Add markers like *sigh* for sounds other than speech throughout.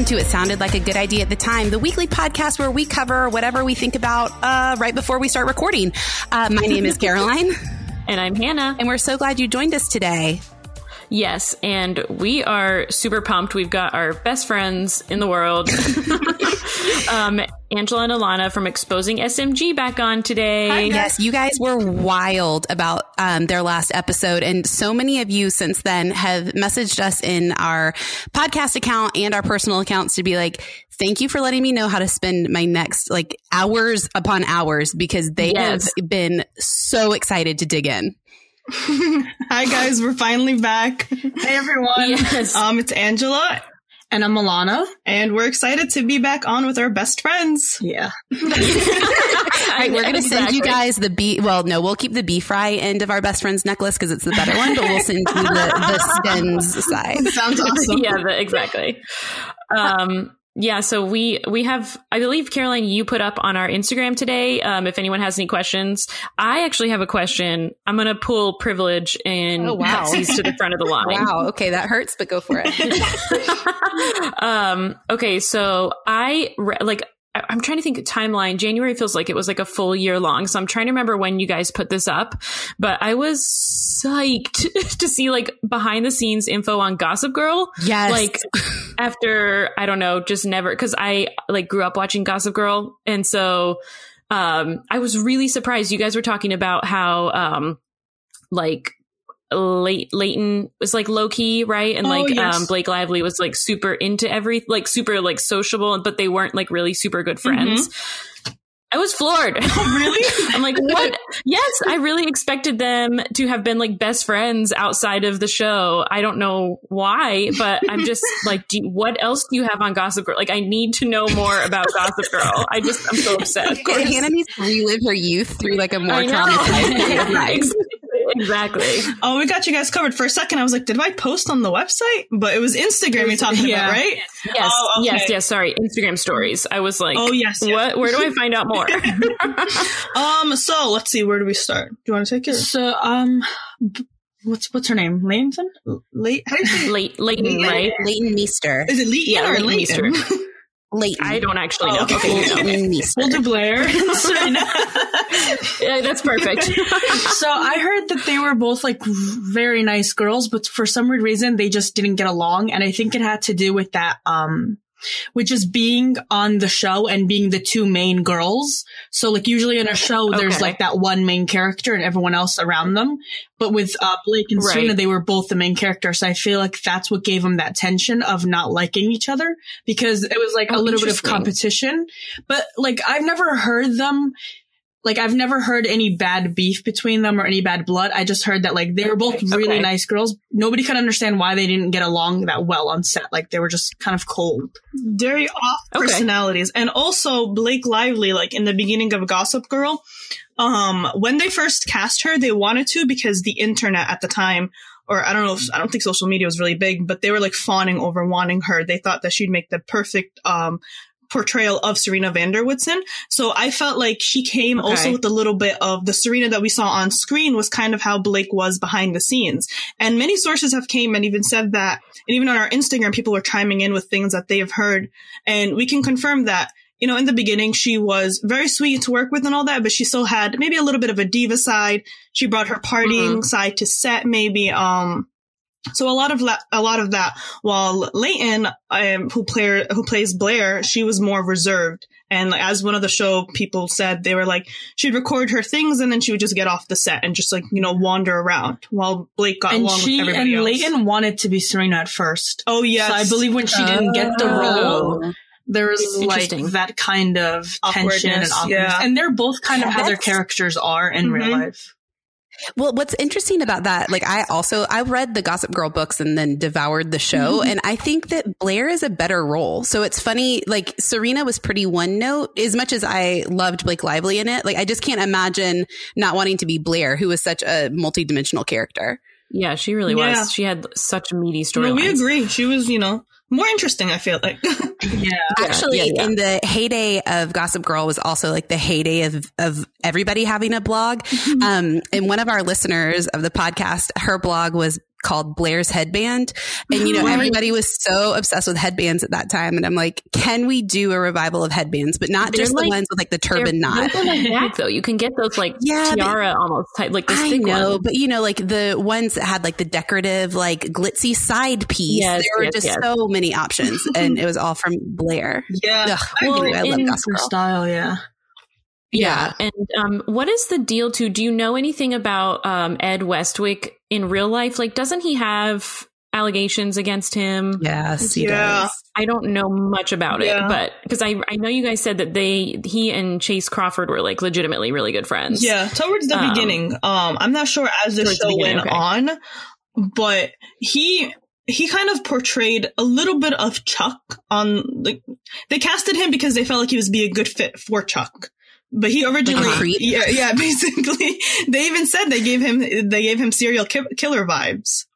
welcome to It Sounded Like a Good Idea at the Time, the weekly podcast where we cover whatever we think about uh, right before we start recording. Uh, my name is *laughs* Caroline. and I'm Hannah. And we're so glad you joined us today. Yes, and we are super pumped. We've got our best friends in the world, *laughs* *laughs* um, Angela and Alana from Exposing SMG back on today. Hi, yes, you guys were wild about um, their last episode, and so many of you since then have messaged us in our podcast account and our personal accounts to be like, thank you for letting me know how to spend my next like hours upon hours because they yes. have been so excited to dig in. *laughs* Hi guys, we're finally back. Hey everyone. Yes. Um, it's Angela. And I'm Alana. And we're excited to be back on with our best friends. Yeah. *laughs* All right, we're going to send you guys the B. Well, no, we'll keep the B fry end of our best friends necklace because it's the better one, but we'll send you the, the stems side. Sounds *laughs* awesome. yeah, the, exactly. Um, yeah, so we we have I believe Caroline you put up on our Instagram today. Um, if anyone has any questions, I actually have a question. I'm gonna pull privilege and oh, wow. to the front of the *laughs* line. Wow, okay, that hurts, but go for it. *laughs* um, okay, so I re- like I'm trying to think of timeline. January feels like it was like a full year long. So I'm trying to remember when you guys put this up, but I was psyched *laughs* to see like behind the scenes info on Gossip Girl. Yes. Like after, I don't know, just never, cause I like grew up watching Gossip Girl. And so, um, I was really surprised you guys were talking about how, um, like late Leighton was like low key, right? And oh, like yes. um Blake Lively was like super into every like super like sociable, but they weren't like really super good friends. Mm-hmm. I was floored. Oh, really? *laughs* I'm like, what? *laughs* yes, I really expected them to have been like best friends outside of the show. I don't know why, but I'm just *laughs* like, do you, what else do you have on Gossip Girl? Like, I need to know more about Gossip Girl. I just, I'm so upset. Hannah needs to relive her youth through like a more traumatized exactly. *laughs* Oh, we got you guys covered. For a second, I was like, did I post on the website? But it was Instagram you're talking yeah. about, right? Yes, oh, okay. yes, yes. Sorry, Instagram stories. I was like, oh yes, yes. what? Where do I find out more? *laughs* um. So let's see. Where do we start? Do you want to take it? So um. What's what's her name? Leighton? Late, how do you say Leighton, Leighton, right? Leighton Meester. Is it Leighton yeah, or Leighton? *laughs* Leighton? Leighton. I don't actually know. Oh, okay. *laughs* we'll do Blair. *laughs* yeah, that's perfect. *laughs* so I heard that they were both like very nice girls, but for some reason they just didn't get along, and I think it had to do with that um which is being on the show and being the two main girls. So like usually in a show, there's okay. like that one main character and everyone else around them. But with uh, Blake and right. Serena, they were both the main characters. So I feel like that's what gave them that tension of not liking each other because it was like oh, a little bit of competition. But like I've never heard them like I've never heard any bad beef between them or any bad blood. I just heard that like they were both really okay. nice girls. Nobody could understand why they didn't get along that well on set. Like they were just kind of cold. Very off okay. personalities. And also Blake Lively, like in the beginning of Gossip Girl, um, when they first cast her, they wanted to because the internet at the time or I don't know, if, I don't think social media was really big, but they were like fawning over wanting her. They thought that she'd make the perfect um, portrayal of Serena van der Woodsen. So I felt like she came okay. also with a little bit of the Serena that we saw on screen was kind of how Blake was behind the scenes. And many sources have came and even said that, and even on our Instagram, people were chiming in with things that they have heard. And we can confirm that you know, in the beginning, she was very sweet to work with and all that, but she still had maybe a little bit of a diva side. She brought her partying mm-hmm. side to set, maybe. Um, so a lot of la- a lot of that. While Leighton, um, who player who plays Blair, she was more reserved. And as one of the show people said, they were like she'd record her things and then she would just get off the set and just like you know wander around. While Blake got and along she, with everybody and else. Leighton wanted to be Serena at first. Oh yes, so I believe when she didn't get the role. Oh. There was like that kind of tension and awkwardness, yeah. and they're both kind of how their characters are in mm-hmm. real life. Well, what's interesting about that, like I also I read the Gossip Girl books and then devoured the show, mm-hmm. and I think that Blair is a better role. So it's funny, like Serena was pretty one note. As much as I loved Blake Lively in it, like I just can't imagine not wanting to be Blair, who was such a multidimensional character. Yeah, she really yeah. was. She had such a meaty story. No, we agree. She was, you know, more interesting. I feel like. *laughs* yeah, actually, yeah, yeah. in the heyday of Gossip Girl was also like the heyday of of everybody having a blog. Mm-hmm. Um, and one of our listeners of the podcast, her blog was called Blair's headband. And, you know, Right. everybody was so obsessed with headbands at that time. And I'm like, can we do a revival of headbands, but not They're just like- the ones with like the turban They're- knot? like back though. You can get those like Yeah, but- tiara almost type, like the I thick know, ones. but you know, like the ones that had like the decorative, like glitzy side piece. Yes, there were just yes. so many options, and it was all from Blair. Yeah. Ugh, I I. I love in- Gossip Girl. style, yeah. Yeah. And um, what is the deal to do you know anything about um, Ed Westwick in real life? Like, doesn't he have allegations against him? Yes, he Yeah. does. I don't know much about Yeah. it, but because I, I know you guys said that they, he and Chace Crawford were like legitimately really good friends. Yeah, towards the Um, beginning. Um, I'm not sure as the towards the show went okay. on, but he he kind of portrayed a little bit of Chuck on like they casted him because they felt like he was be a good fit for Chuck. But he originally, Like yeah, yeah, *laughs* basically, they even said they gave him they gave him serial ki- killer vibes.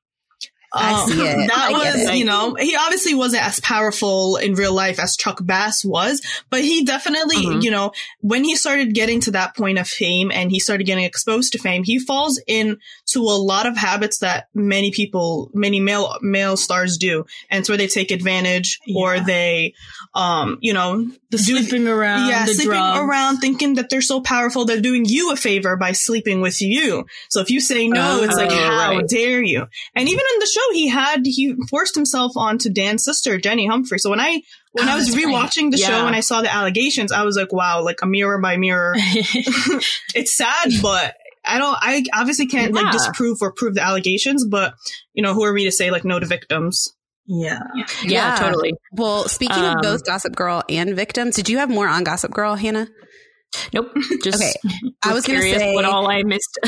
I Um. That was, it. you know, he obviously wasn't as powerful in real life as Chuck Bass was, but he definitely, Mhm. you know, when he started getting to that point of fame and he started getting exposed to fame, he falls into a lot of habits that many people, many male male stars do, and it's where they take advantage or they, um, you know, The do- sleeping around, yeah, sleeping drugs. around, thinking that they're so powerful, they're doing you a favor by sleeping with you. So if you say no, it's like, Oh, how right. dare you? And even in the show, he had he forced himself onto Dan's sister, Jenny Humphrey. So when I when Oh, I was that's right. rewatching the show and I saw the allegations, I was like, wow, like a mirror by mirror. *laughs* *laughs* it's sad, but. I don't. I obviously can't Yeah. like disprove or prove the allegations, but you know, who are we to say like no to victims? yeah. Yeah, totally. Well, speaking Um, of both Gossip Girl and victims, did you have more on Gossip Girl, Hannah? Nope. Just Okay, *laughs* I was gonna curious say- what all I missed.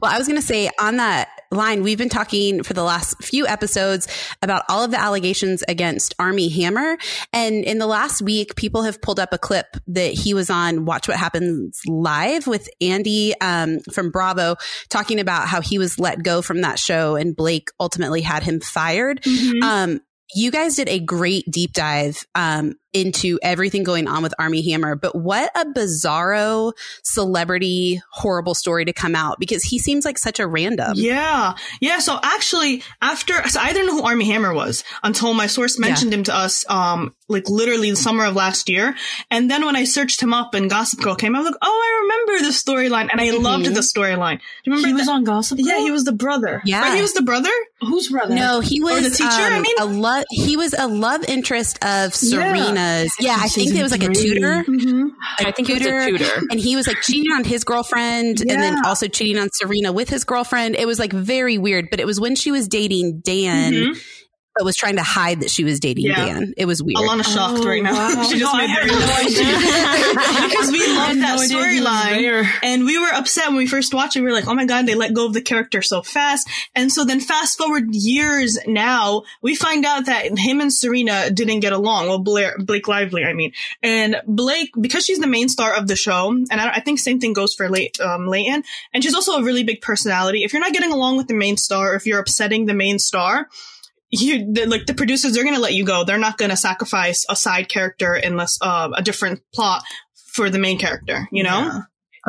well, I was going to say on that line, we've been talking for the last few episodes about all of the allegations against Armie Hammer. And in the last week, people have pulled up a clip that he was on Watch What Happens Live with Andy um, from Bravo talking about how he was let go from that show and Blake ultimately had him fired. Mm-hmm. Um, you guys did a great deep dive um, into everything going on with Armie Hammer, but what a bizarro celebrity horrible story to come out because he seems like such a random. Yeah. Yeah. So actually, after, so I didn't know who Armie Hammer was until my source mentioned him to us, um, like literally the summer of last year. And then when I searched him up and Gossip Girl came, I was like, oh, I remember the storyline. And I loved the storyline. Do you remember He was that? on Gossip Girl? yeah, he was the brother. Yeah. Right? He was the brother? Whose brother? No, he was the teacher, I um, mean? a love. He was a love interest of Serena. Yeah, I think it was like a tutor. Mm-hmm. I think it was a tutor. and he was like cheating on his girlfriend and then also cheating on Serena with his girlfriend. It was like very weird, but it was when she was dating Dan, Mhm. But was trying to hide that she was dating Yeah. Dan. It was weird. Alana's shocked Oh, right now. wow. she just No, made I no idea. *laughs* because we loved that no idea he was storyline. And we were upset when we first watched it. We were like, oh my God, they let go of the character so fast. And so then fast forward years now, we find out that him and Serena didn't get along. Well, Blair, Blake Lively, I mean. And Blake, because she's the main star of the show, and I, I think same thing goes for Lay, um, Leighton, and she's also a really big personality. If you're not getting along with the main star, or if you're upsetting the main star, you the, like the producers they're gonna let you go they're not gonna sacrifice a side character unless uh, a different plot for the main character you know Yeah.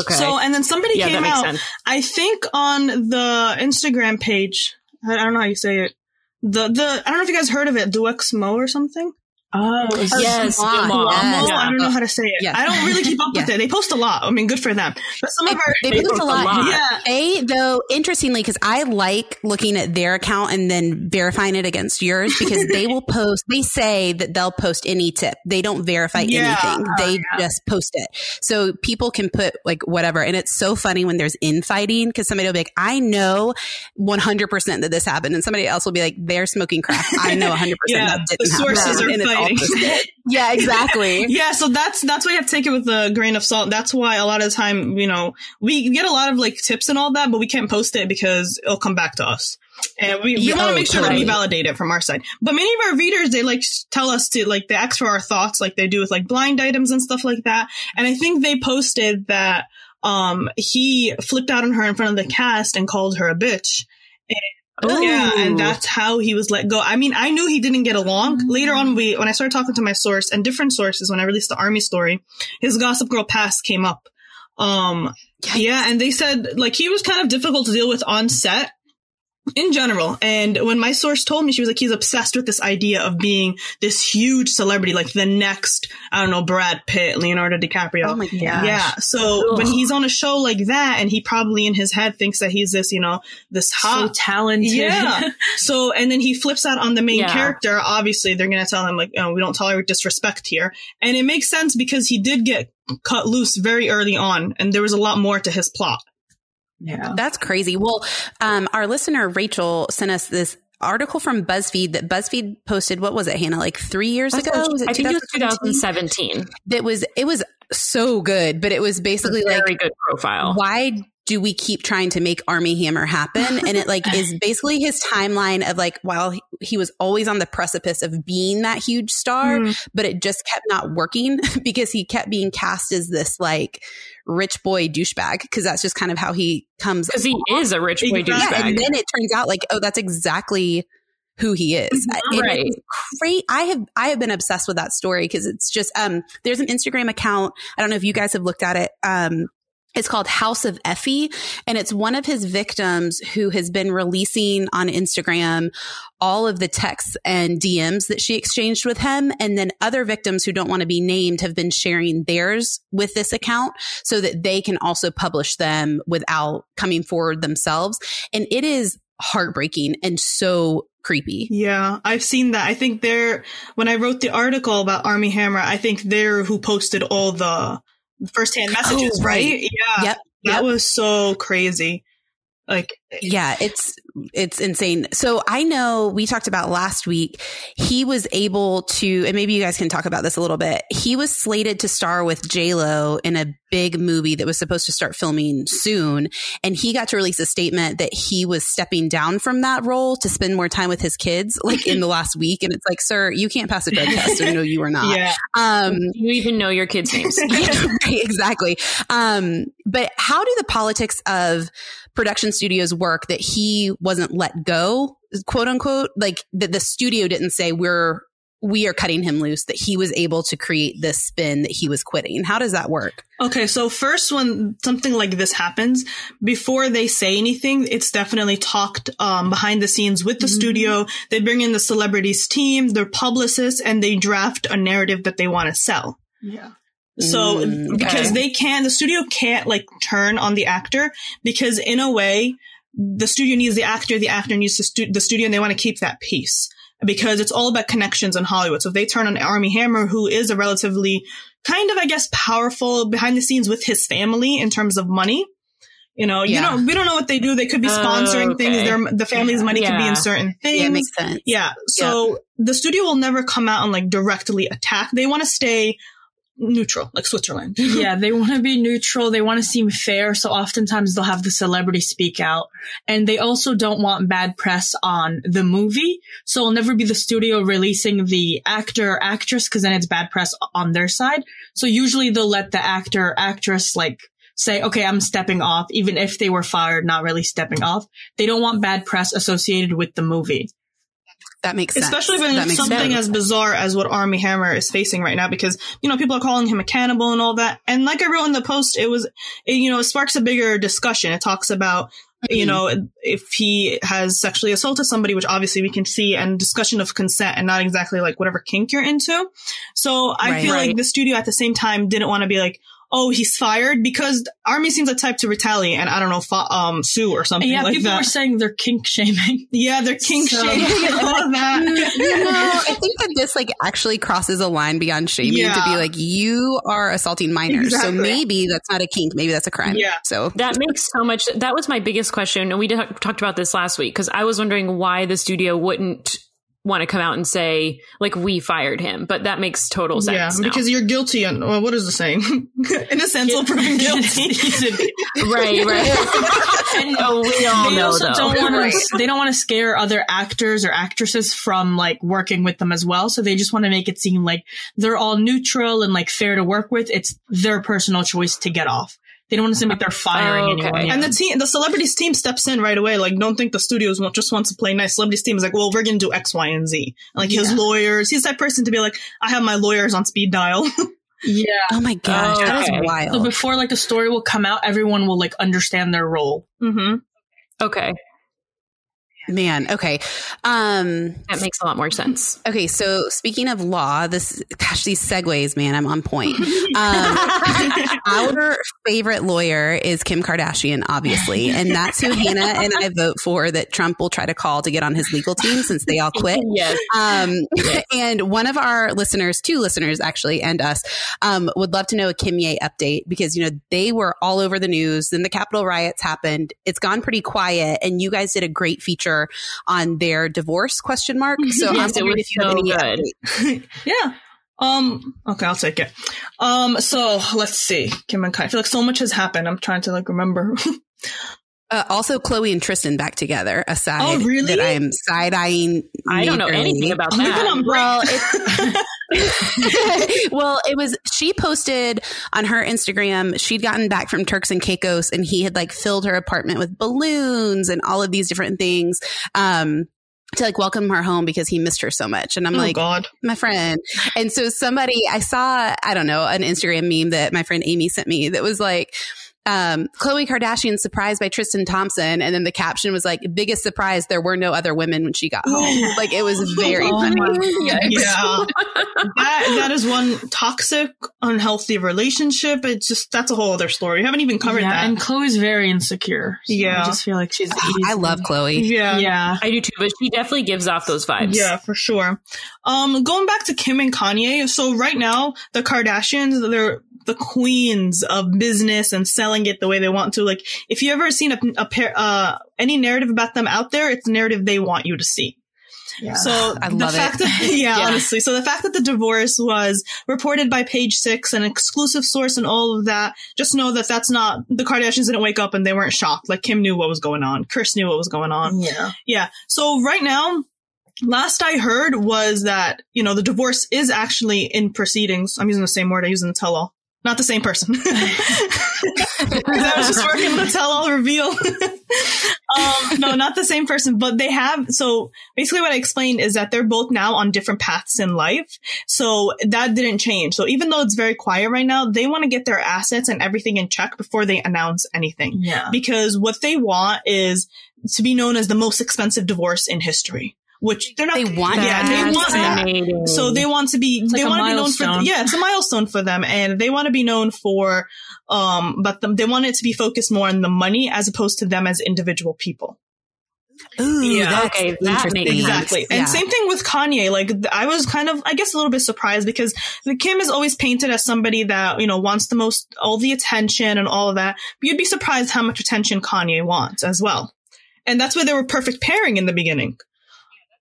Okay. so and then somebody yeah, came out sense. i think on the instagram page i I don't know how you say it the the i don't know if you guys heard of it DeuxMoi or something Oh, Yes, Dumas, Dumas. yes. I don't know how to say it. Yeah. I don't really keep up with Yeah. it. They post a lot. I mean, good for them. But some of our They, They post post a a lot. lot. yeah, They, though, interestingly, because I like looking at their account and then verifying it against yours *laughs* because they will post, they say that they'll post any tip. They don't verify Yeah. anything. They just post it. So people can put like whatever. And it's so funny when there's infighting because somebody will be like, I know 100% that this happened. And somebody else will be like, they're smoking crack. I know 100% *laughs* that didn't the sources happen. are And *laughs* yeah, exactly. Yeah, so that's that's why you have to take it with a grain of salt. That's why a lot of the time, you know, we get a lot of like tips and all that, but we can't post it because it'll come back to us. And we, we Yeah, want to oh, make sure that we validate it from our side. But many of our readers, they like tell us to like they ask for our thoughts, like they do with like blind items and stuff like that. And I think they posted that um he flipped out on her in front of the cast and called her a bitch. Yeah, and that's how he was let go. I mean, I knew he didn't get along. Later on, we when I started talking to my source and different sources when I released the Armie story, his Gossip Girl past came up. Um, yeah, and they said like he was kind of difficult to deal with on set. In general. And when my source told me, she was like, he's obsessed with this idea of being this huge celebrity, like the next, I don't know, Brad Pitt, Leonardo DiCaprio. Oh my gosh. Yeah. So Ugh. when he's on a show like that, and he probably in his head thinks that he's this, you know, this So hot. talented. yeah. *laughs* So, and then he flips out on the main Yeah. character. Obviously, they're going to tell him, like, oh, we don't tolerate disrespect here. And it makes sense because he did get cut loose very early on, and there was a lot more to his plot. Yeah. That's crazy. Well, um, our listener Rachel sent us this article from BuzzFeed that BuzzFeed posted. What was it, Hannah? Like three years ago? Was it I think it was 2017? 2017. That was it was so good, but it was basically like Very good profile. why do we keep trying to make Armie Hammer happen? *laughs* And it like is *laughs* basically his timeline of like while he, he was always on the precipice of being that huge star, Mm. but it just kept not working *laughs* because he kept being cast as this like rich boy douchebag because that's just kind of how he comes Because he is a rich boy yeah, douchebag. and then it turns out like, oh, that's exactly who he is. And Right. it's Great. I have I have been obsessed with that story because it's just um there's an Instagram account. I don't know if you guys have looked at it. Um it's called House of Effie, and it's one of his victims who has been releasing on Instagram all of the texts and DMs that she exchanged with him. And then other victims who don't want to be named have been sharing theirs with this account so that they can also publish them without coming forward themselves. And it is heartbreaking and so creepy. Yeah, I've seen that. I think they're, when I wrote the article about Armie Hammer, I think they're who posted all the firsthand messages, Oh, right? right. Yeah. Yep. That Yep. was so crazy. Like, Yeah, it's it's insane. So I know we talked about last week. He was able to, and maybe you guys can talk about this a little bit. He was slated to star with J Lo in a big movie that was supposed to start filming soon, and he got to release a statement that he was stepping down from that role to spend more time with his kids, like in the last week. And it's like, sir, you can't pass a drug test, or no, you are not. yeah. Um, you even know your kids' names? *laughs* yeah, exactly. Um, but how do the politics of production studios work that he wasn't let go, quote unquote? Like that the studio didn't say we're we are cutting him loose, that he was able to create this spin that he was quitting. How does that work? Okay, so first, when something like this happens, before they say anything, it's definitely talked um, behind the scenes with the studio. They bring in the celebrities team, their publicists, and they draft a narrative that they want to sell. Yeah. So Mm, because they can, the studio can't like turn on the actor because in a way, the studio needs the actor, the actor needs the, stu- the studio, and they want to keep that peace because it's all about connections in Hollywood. So if they turn on Armie Hammer, who is a relatively kind of, I guess, powerful behind the scenes with his family in terms of money. You know, you Yeah. know, we don't know what they do. They could be sponsoring Oh, things. Their the family's money could be in certain things. Yeah, it makes sense. Yeah. So the studio will never come out and like directly attack. They want to stay neutral, like Switzerland. *laughs* yeah, they want to be neutral. They want to seem fair. So oftentimes they'll have the celebrity speak out. And they also don't want bad press on the movie. So it'll never be the studio releasing the actor or actress because then it's bad press on their side. So usually they'll let the actor or actress like say, okay, I'm stepping off, even if they were fired, not really stepping off. They don't want bad press associated with the movie. That makes sense. Especially when that it's something sense. as bizarre as what Armie Hammer is facing right now, because you know people are calling him a cannibal and all that. And like I wrote in the post, it was it, you know it sparks a bigger discussion. It talks about you Mhm. know if he has sexually assaulted somebody, which obviously we can see, and discussion of consent, and not exactly like whatever kink you're into. So I Right. feel Right. like the studio at the same time didn't want to be like. Oh, he's fired because Armie seems a type to retaliate and I don't know, fa- um, sue or something And yeah, like people that. were saying they're kink shaming. *laughs* yeah, they're kink So- shaming and all of that. *laughs* you know, I think that this like actually crosses a line beyond shaming to be like you are assaulting minors. Exactly. So maybe that's not a kink, maybe that's a crime. Yeah. So That makes so much. That was my biggest question, and we did, talked about this last week because I was wondering why the studio wouldn't want to come out and say like we fired him, but that makes total sense. Yeah, now. because you're guilty. And well, what is the saying? *laughs* In a sense, of proven guilty. *laughs* right, right. *laughs* And oh, we all they know also though. don't want Right. to. They don't want to scare other actors or actresses from like working with them as well. So they just want to make it seem like they're all neutral and like fair to work with. It's their personal choice to get off. They don't want to seem like they're firing Oh, okay. anyone. And the team, the celebrities team steps in right away. Like, don't think the studios won't just wants to play nice. Celebrities team is like, well, we're gonna do X, Y, and Z. Like his lawyers, he's that person to be like, I have my lawyers on speed dial. *laughs* yeah. Oh my gosh, that is Okay. wild. So before like a story will come out, everyone will like understand their role. mm-hmm. Okay. Man, okay. Um, that makes a lot more sense. Okay, so speaking of law, this gosh, these segues, man, I'm on point. Um, *laughs* our favorite lawyer is Kim Kardashian, obviously, and that's who Hannah and I vote for. That Trump will try to call to get on his legal team since they all quit. *laughs* yes. Um, and one of our listeners, two listeners actually, and us, um, would love to know a Kimye update because you know they were all over the news. Then the Capitol riots happened. It's gone pretty quiet, and you guys did a great feature on their divorce question mark. So yes, I'm it was if you have so any good. *laughs* *laughs* Yeah. Um. Okay, I'll take it. Um. So let's see, Kim and Kai. I feel like so much has happened. I'm trying to like remember. *laughs* Uh, also, Khloe and Tristan back together. Aside, Oh, really? that I am side eyeing. I don't know anything about We've that. on break. Well, it, *laughs* well, it was. She posted on her Instagram. She'd gotten back from Turks and Caicos, and he had like filled her apartment with balloons and all of these different things. Um, to like welcome her home because he missed her so much. And I'm oh like, God. my friend. And so somebody, I saw, I don't know, an Instagram meme that my friend Amy sent me that was like, um, Khloe Kardashian surprised by Tristan Thompson. And then the caption was like, biggest surprise, there were no other women when she got home. like it was very Oh funny. *laughs* Yeah. *laughs* that that is one toxic, unhealthy relationship. It's just that's a whole other story. We haven't even covered yeah, that. and Khloe's very insecure. so Yeah. I just feel like she's. I love Khloe. yeah. Yeah. I do too, but she definitely gives off those vibes. Yeah, for sure. Um, going back to Kim and Kanye. So right now, the Kardashians, they're the queens of business and selling it the way they want to. Like, if you ever seen a, a pair, uh, any narrative about them out there, it's a narrative they want you to see. Yeah. So *sighs* I the love it. fact that, *laughs* yeah, Yeah. honestly. So the fact that the divorce was reported by Page Six, an exclusive source, and all of that, just know that that's not the Kardashians didn't wake up and they weren't shocked. Like Kim knew what was going on, Kris knew what was going on. yeah. Yeah. So right now, last I heard was that, you know, the divorce is actually in proceedings. I'm using the same word I use in the tell all. Not the same person. *laughs* I was just *laughs* working the tell all reveal. *laughs* um, no, not the same person, but they have, so basically what I explained is that they're both now on different paths in life. So that didn't change. So even though it's very quiet right now, they want to get their assets and everything in check before they announce anything Yeah. because what they want is to be known as the most expensive divorce in history. Which they're not. They want yeah, that. they want that. So they want to be. they like want to be known for. Yeah, it's a milestone for them, and they want to be known for. Um, but them, they want it to be focused more on the money as opposed to them as individual people. Ooh, Yeah, that's okay, that interesting. makes sense. Exactly. And Yeah. same thing with Kanye. Like, I was kind of, I guess, a little bit surprised because the Kim is always painted as somebody that, you know, wants the most, all the attention and all of that. But you'd be surprised how much attention Kanye wants as well. And that's why they were perfect pairing in the beginning.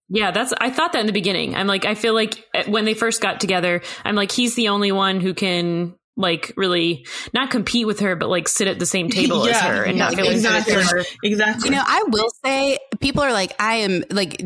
Yeah, that's. I thought that in the beginning. I'm like, I feel like uh, when they first got together, I'm like, he's the only one who can like really not compete with her, but like sit at the same *laughs* table as her and not yeah, feel like exactly. her. Exactly. You know, I will say people are like, I am like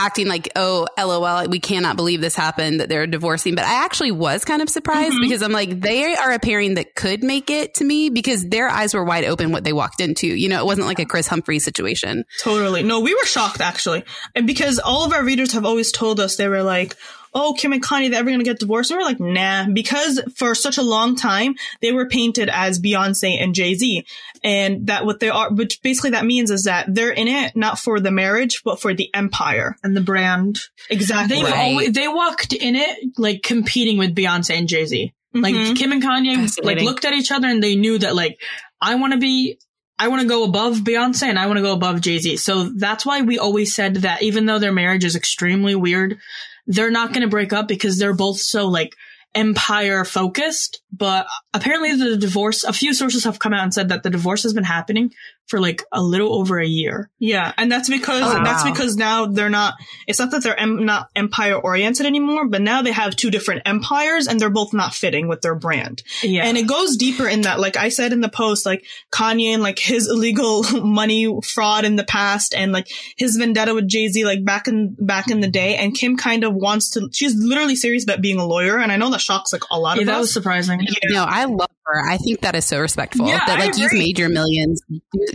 acting like, oh, lol, we cannot believe this happened that they're divorcing. But I actually was kind of surprised Mhm. because I'm like, they are a pairing that could make it to me because their eyes were wide open what they walked into. You know, it wasn't like a Kris Humphrey situation. Totally. No, we were shocked actually. And because all of our readers have always told us they were like, oh, Kim and Kanye, they're ever going to get divorced. And we're like, nah, because for such a long time, they were painted as Beyonce and Jay-Z. And that what they are, which basically that means is that they're in it not for the marriage, but for the empire. And the brand. Exactly. They've Right. always, they walked in it like competing with Beyonce and Jay Z. Like Mhm. Kim and Kanye like looked at each other and they knew that like I want to be I want to go above Beyonce and I want to go above Jay Z. So that's why we always said that even though their marriage is extremely weird, they're not going to break up because they're both so like empire focused. But apparently the divorce, a few sources have come out and said that the divorce has been happening for like a little over a year. Yeah, and that's because Oh, that's wow. because now they're not. It's not that they're em- not empire oriented anymore, but now they have two different empires, and they're both not fitting with their brand. Yeah. And it goes deeper in that. Like I said in the post, like Kanye and like his illegal *laughs* money fraud in the past, and like his vendetta with Jay Z, like back in back in the day. And Kim kind of wants to. She's literally serious about being a lawyer, and I know that shocks like a lot of. yeah, of that us. was surprising. No, I love her. I think that is so respectful. Yeah, that like you've made your millions,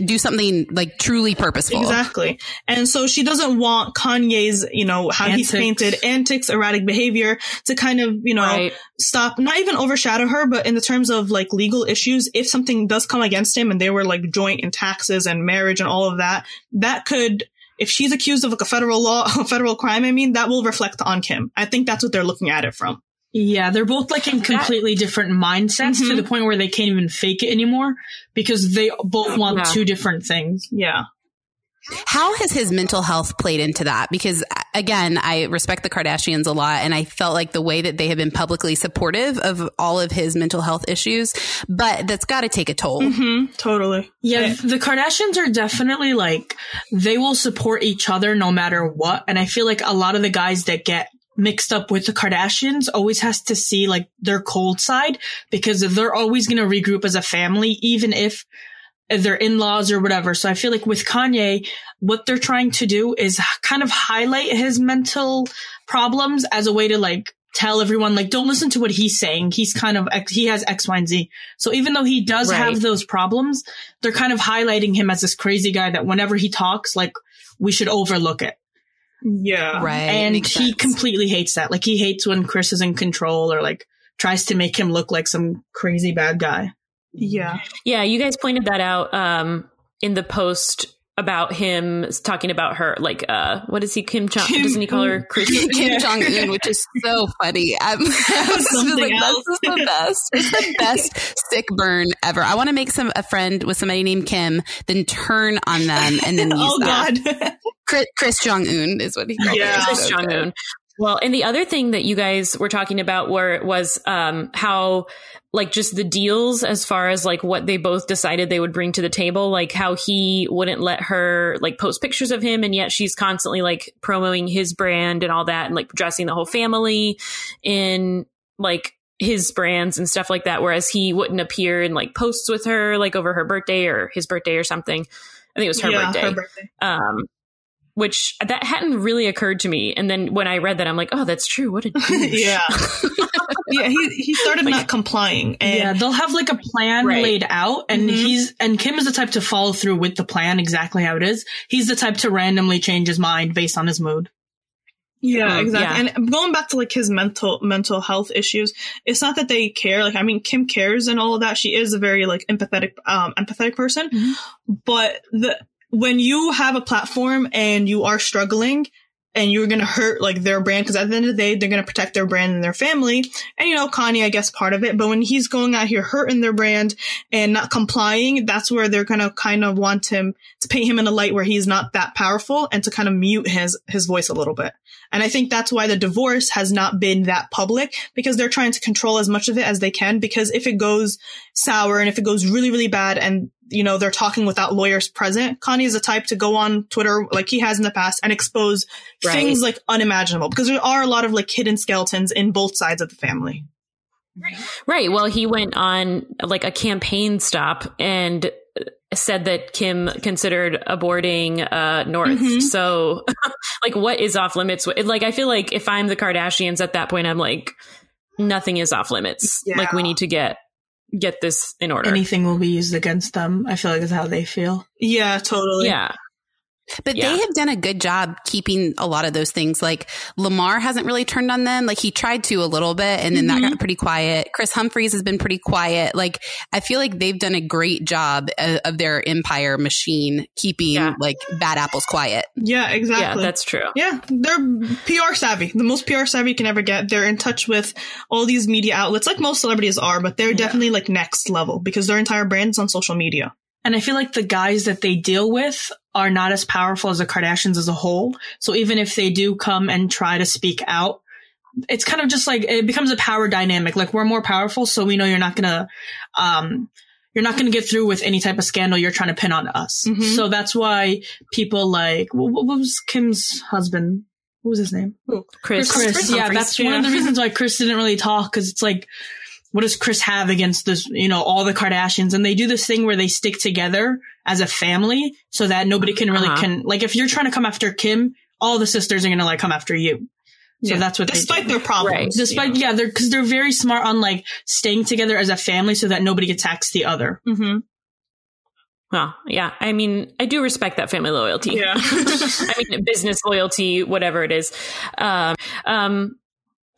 do something like truly purposeful. Exactly. And so she doesn't want Kanye's, you know, how he's painted antics, erratic behavior to kind of, you know, Right. stop, not even overshadow her, but in the terms of like legal issues, if something does come against him and they were like joint in taxes and marriage and all of that, that could, if she's accused of like a federal law, *laughs* a federal crime, I mean, that will reflect on Kim. I think that's what they're looking at it from. Yeah, they're both like in completely that, different mindsets mm-hmm. to the point where they can't even fake it anymore because they both want yeah. two different things. Yeah. How has his mental health played into that? Because again, I respect the Kardashians a lot and I felt like the way that they have been publicly supportive of all of his mental health issues, but that's got to take a toll. Mm-hmm, totally. Yeah, the Kardashians are definitely like, they will support each other no matter what. And I feel like a lot of the guys that get mixed up with the Kardashians always has to see like their cold side because they're always going to regroup as a family, even if they're in-laws or whatever. So I feel like with Kanye, what they're trying to do is kind of highlight his mental problems as a way to like tell everyone like don't listen to what he's saying. He's kind of he has X, Y, and Z. So even though he does right. have those problems, they're kind of highlighting him as this crazy guy that whenever he talks, like we should overlook it. Yeah. Right. And he sense. completely hates that. Like he hates when Kris is in control or like tries to make him look like some crazy bad guy. Yeah. Yeah, you guys pointed that out um, in the post about him talking about her, like, uh, what is he, Kim Jong? Doesn't he call her Kris? *laughs* Kim Jong Un, which is so funny. *laughs* I'm, *laughs* I'm like, else. this is the best. It's the best sick burn ever. I want to make some a friend with somebody named Kim, then turn on them, and then use oh that. God. Chris, Kris Jong Un is what he calls yeah. Kris Jong Un. Well, and the other thing that you guys were talking about were was um, how like just the deals as far as like what they both decided they would bring to the table, like how he wouldn't let her like post pictures of him, and yet she's constantly like promoting his brand and all that, and like dressing the whole family in like his brands and stuff like that. Whereas he wouldn't appear in like posts with her like over her birthday or his birthday or something. I think it was her yeah, birthday. Her birthday. Um, which that hadn't really occurred to me. And then when I read that, I'm like, oh, that's true. What a *laughs* yeah, *laughs* yeah. He he started like, not complying. And yeah, they'll have like a plan right. laid out, and mm-hmm. he's and Kim is the type to follow through with the plan exactly how it is. He's the type to randomly change his mind based on his mood. Yeah, exactly. Yeah. And going back to like his mental mental health issues, it's not that they care. Like, I mean, Kim cares and all of that. She is a very like empathetic, um, empathetic person. Mm-hmm. But the when you have a platform and you are struggling and you're going to hurt like their brand because at the end of the day they're going to protect their brand and their family. And you know kanye i guess part of it. But when he's going out here hurting their brand and not complying that's where they're going to kind of want him to paint him in a light where he's not that powerful and to kind of mute his his voice a little bit. And i think that's why the divorce has not been that public because they're trying to control as much of it as they can because if it goes sour and if it goes really really bad and you know, they're talking without lawyers present. Kanye is the type to go on Twitter like he has in the past and expose right. things like unimaginable because there are a lot of like hidden skeletons in both sides of the family. Right. Well, he went on like a campaign stop and said that Kim considered aborting uh, North. Mm-hmm. So, *laughs* like, what is off limits? Like, I feel like if I'm the Kardashians at that point, I'm like, nothing is off limits. Yeah. Like, we need to get get this in order. Anything will be used against them. I feel like is how they feel. Yeah, totally. Yeah. But yeah. they have done a good job keeping a lot of those things. Like Lamar hasn't really turned on them. Like he tried to a little bit and then mm-hmm. that got pretty quiet. Kris Humphries has been pretty quiet. Like I feel like they've done a great job of, of their empire machine keeping yeah. like bad apples quiet. Yeah, exactly. Yeah, that's true. Yeah, they're PR savvy. The most PR savvy you can ever get. They're in touch with all these media outlets like most celebrities are, but they're yeah. definitely like next level because their entire brand's on social media. And I feel like the guys that they deal with are not as powerful as the Kardashians as a whole. So even if they do come and try to speak out, it's kind of just like it becomes a power dynamic. Like we're more powerful, so we know you're not gonna, um, you're not gonna get through with any type of scandal you're trying to pin on us. Mm-hmm. So that's why people like what, was Kim's husband? What was his name? Kris. Chris. Kris. Yeah, that's yeah. one of the reasons why Kris didn't really talk because it's like what does Kris have against this, you know, all the Kardashians? And they do this thing where they stick together as a family so that nobody can really uh-huh. can, like, if you're trying to come after Kim, all the sisters are going to like come after you. So yeah. that's what they despite their problems, right. despite yeah, they're because they're very smart on like staying together as a family so that nobody attacks the other. Mm-hmm. Well, yeah. I mean, I do respect that family loyalty. Yeah. *laughs* I mean, business loyalty, whatever it is. Um, um,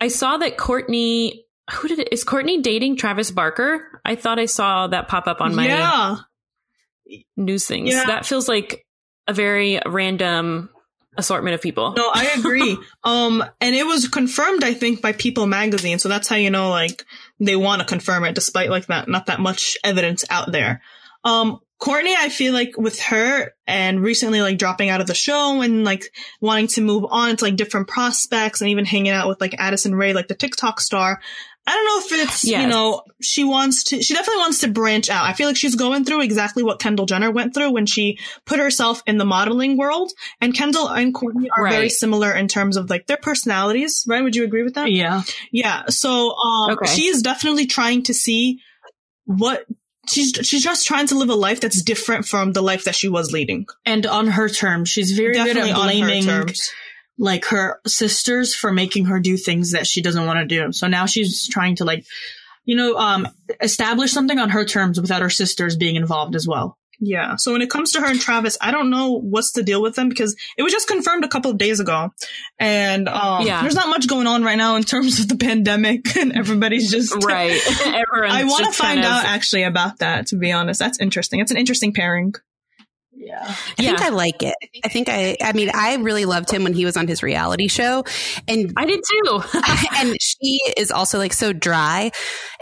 I saw that Kourtney who did it? Is Kourtney dating Travis Barker? I thought I saw that pop up on my yeah. news things. Yeah. That feels like a very random assortment of people. No, I *laughs* agree. um, and it was confirmed, I think, by People Magazine. So that's how you know, like, they want to confirm it, despite like that, not that much evidence out there. Um, Kourtney, I feel like with her and recently like dropping out of the show and like wanting to move on to like different prospects and even hanging out with like Addison Rae, like the TikTok star. I don't know if it's, yes. you know, she wants to, she definitely wants to branch out. I feel like she's going through exactly what Kendall Jenner went through when she put herself in the modeling world. And Kendall and Kourtney are right. very similar in terms of like their personalities, right? Would you agree with that? Yeah. Yeah. So, um, okay. she is definitely trying to see what she's she's just trying to live a life that's different from the life that she was leading and on her terms she's very Definitely good at blaming like her sisters for making her do things that she doesn't want to do so now she's trying to like you know um establish something on her terms without her sisters being involved as well yeah. So when it comes to her and Travis, I don't know what's the deal with them because it was just confirmed a couple of days ago. And um, yeah. there's not much going on right now in terms of the pandemic *laughs* and everybody's just *laughs* right. *laughs* I want to find out of... actually about that to be honest. That's interesting. It's an interesting pairing. Yeah. I yeah. think I like it. I think I, I mean, I really loved him when he was on his reality show. And I did too. *laughs* and she is also like so dry.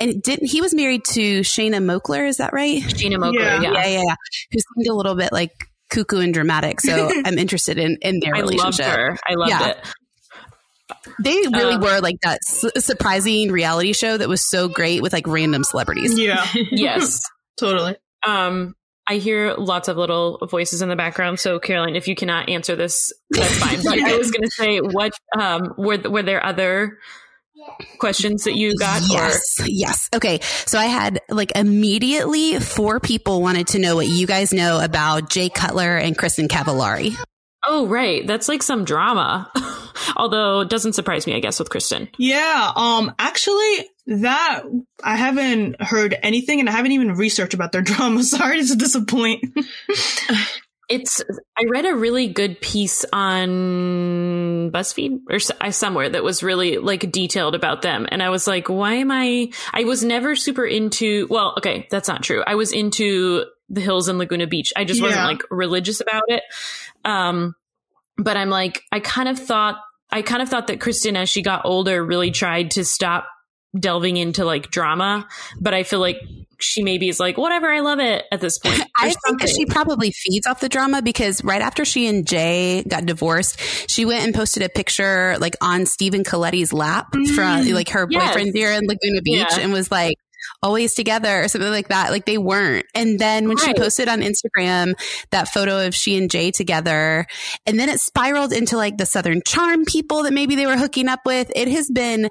And didn't, he was married to Shanna Moakler? Is that right? Shanna Moakler. Yeah. Yeah. Yeah. yeah. Who seemed a little bit like cuckoo and dramatic. So *laughs* I'm interested in, in their I relationship. Loved her. I loved yeah. it. They really um, were like that su- surprising reality show that was so great with like random celebrities. Yeah. *laughs* yes. totally. Um, I hear lots of little voices in the background. So, Caroline, if you cannot answer this, that's *laughs* fine. But I was going to say, what um, were were there other questions that you got? Yes, or? yes. Okay, so I had like immediately four people wanted to know what you guys know about Jay Cutler and Kristin Cavallari. Oh, right. That's like some drama. *laughs* *laughs* Although it doesn't surprise me, I guess, with Kristin. Yeah. Um, actually, that I haven't heard anything and I haven't even researched about their *laughs* drama. Sorry to disappoint. *laughs* it's, I read a really good piece on BuzzFeed or somewhere that was really like detailed about them. And I was like, why am I, I was never super into, well, okay, that's not true. I was into the hills in Laguna Beach. I just wasn't like religious about it. Um, but I'm like, I kind of thought, I kind of thought that Kristin, as she got older, really tried to stop delving into like drama. But I feel like she maybe is like, whatever, I love it at this point. *laughs* I think that she probably feeds off the drama because right after she and Jay got divorced, she went and posted a picture like on Stephen Colletti's lap mm, from like her yes. boyfriend there in Laguna Beach yeah. and was like, always together or something like that. Like they weren't. And then when right. she posted on Instagram that photo of she and Jay together, and then it spiraled into like the Southern Charm people that maybe they were hooking up with. It has been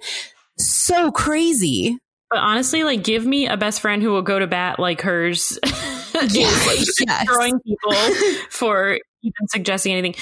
so crazy. But honestly, like, give me a best friend who will go to bat like hers. *laughs* like, yes. destroying people *laughs* for even suggesting anything.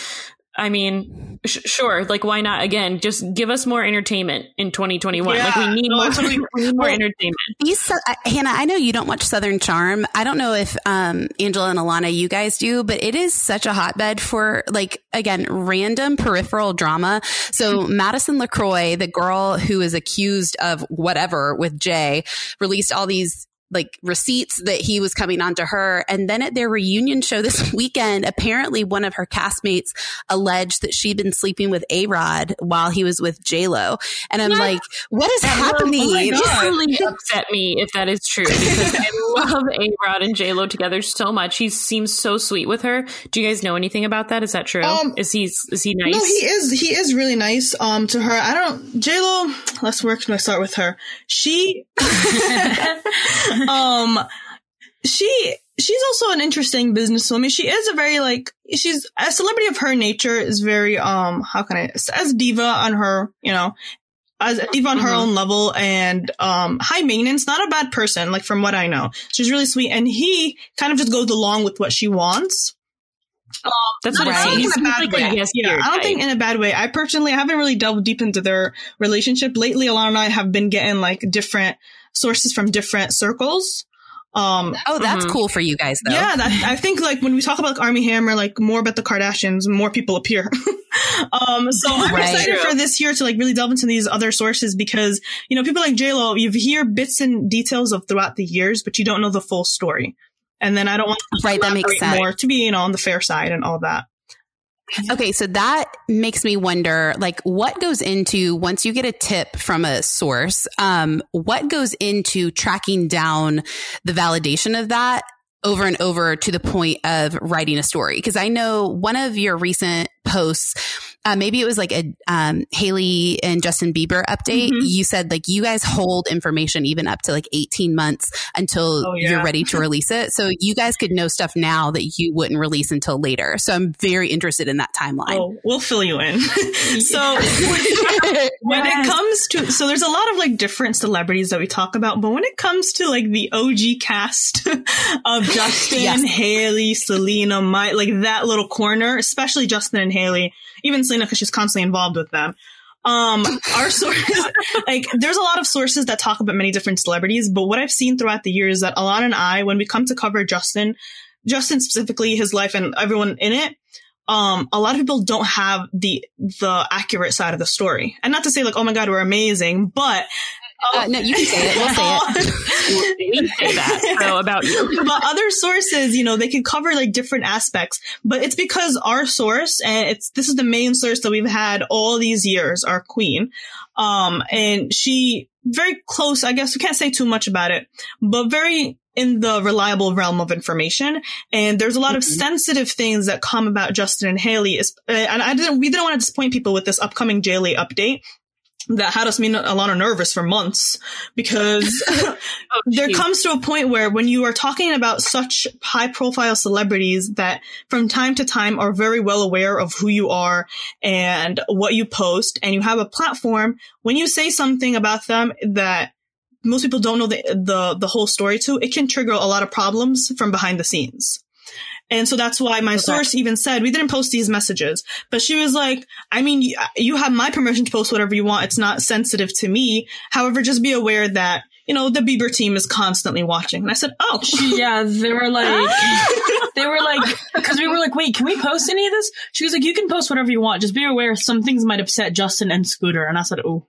I mean, sh- sure. Like, why not? Again, just give us more entertainment in 2021. Yeah, like, we *laughs* need more. we need more entertainment. These, uh, Hannah, I know you don't watch Southern Charm. I don't know if um, Angela and Alana, you guys do, but it is such a hotbed for like again random peripheral drama. So *laughs* Madison LeCroy, the girl who is accused of whatever with Jay, released all these like receipts that he was coming on to her. And then at their reunion show this *laughs* weekend, apparently one of her castmates alleged that she'd been sleeping with A Rod while he was with J Lo. And I'm like, what is that happening? Will, oh really *laughs* upset me if that is true because I *laughs* love A Rod and J Lo together so much. He seems so sweet with her. Do you guys know anything about that? Is that true? Um, is he is he nice? No, he is. He is really nice. Um, to her, I don't. J Lo. Let's work. Let's start with her. She. Um, she she's also an interesting businesswoman. She is a very like she's a celebrity of her nature is very um how can I as diva on her you know as diva on her mm-hmm. own level and um high maintenance. Not a bad person like from what I know. She's really sweet and he kind of just goes along with what she wants. Um, That's not, right. in a bad like way. A yeah, I don't think in a bad way. I personally I haven't really delved deep into their relationship lately. Alana and I have been getting like different sources from different circles. Um, oh, that's mm-hmm. cool for you guys, though. Yeah, that, I think like when we talk about like, Armie Hammer, like more about the Kardashians, more people appear. *laughs* um, so I'm right. excited for this year to like really delve into these other sources because you know people like J Lo, you hear bits and details of throughout the years, but you don't know the full story. and then I don't want to right. That makes sense. more to be you know on the fair side and all that. Okay, so that makes me wonder like what goes into once you get a tip from a source, um, what goes into tracking down the validation of that over and over to the point of writing a story? Because I know one of your recent posts uh, maybe it was like a um, Hailey and Justin Bieber update. Mm-hmm. You said like you guys hold information even up to like 18 months until oh, yeah. you're ready to *laughs* release it. So you guys could know stuff now that you wouldn't release until later. So I'm very interested in that timeline. Oh, we'll fill you in. *laughs* so when it comes to, so there's a lot of like different celebrities that we talk about, but when it comes to like the OG cast *laughs* of Justin, yes. Hailey, Selena, my, like that little corner, especially Justin and Hailey, even Selena because she's constantly involved with them. Um, *laughs* our sources, like, there's a lot of sources that talk about many different celebrities, but what I've seen throughout the years is that Alana and I, when we come to cover Justin, Justin specifically, his life and everyone in it, um, a lot of people don't have the the accurate side of the story. And not to say like, oh my god, we're amazing, but uh, no, you can say it. We'll say it. *laughs* we say that so about you. *laughs* But other sources, you know, they can cover like different aspects. But it's because our source, and it's this is the main source that we've had all these years, our queen. Um, and she very close. I guess we can't say too much about it, but very in the reliable realm of information. And there's a lot mm-hmm. of sensitive things that come about Justin and Hailey. And I didn't, we didn't want to disappoint people with this upcoming JLA update that had us me a lot of nervous for months because *laughs* oh, *laughs* there comes to a point where when you are talking about such high profile celebrities that from time to time are very well aware of who you are and what you post and you have a platform when you say something about them that most people don't know the, the, the whole story to, it can trigger a lot of problems from behind the scenes. And so that's why my okay. source even said, we didn't post these messages, but she was like, I mean, you have my permission to post whatever you want. It's not sensitive to me. However, just be aware that you know, the Bieber team is constantly watching. And I said, oh. Yeah, they were *laughs* like, they were like, because we were like, wait, can we post any of this? She was like, you can post whatever you want. Just be aware some things might upset Justin and Scooter. And I said, oh.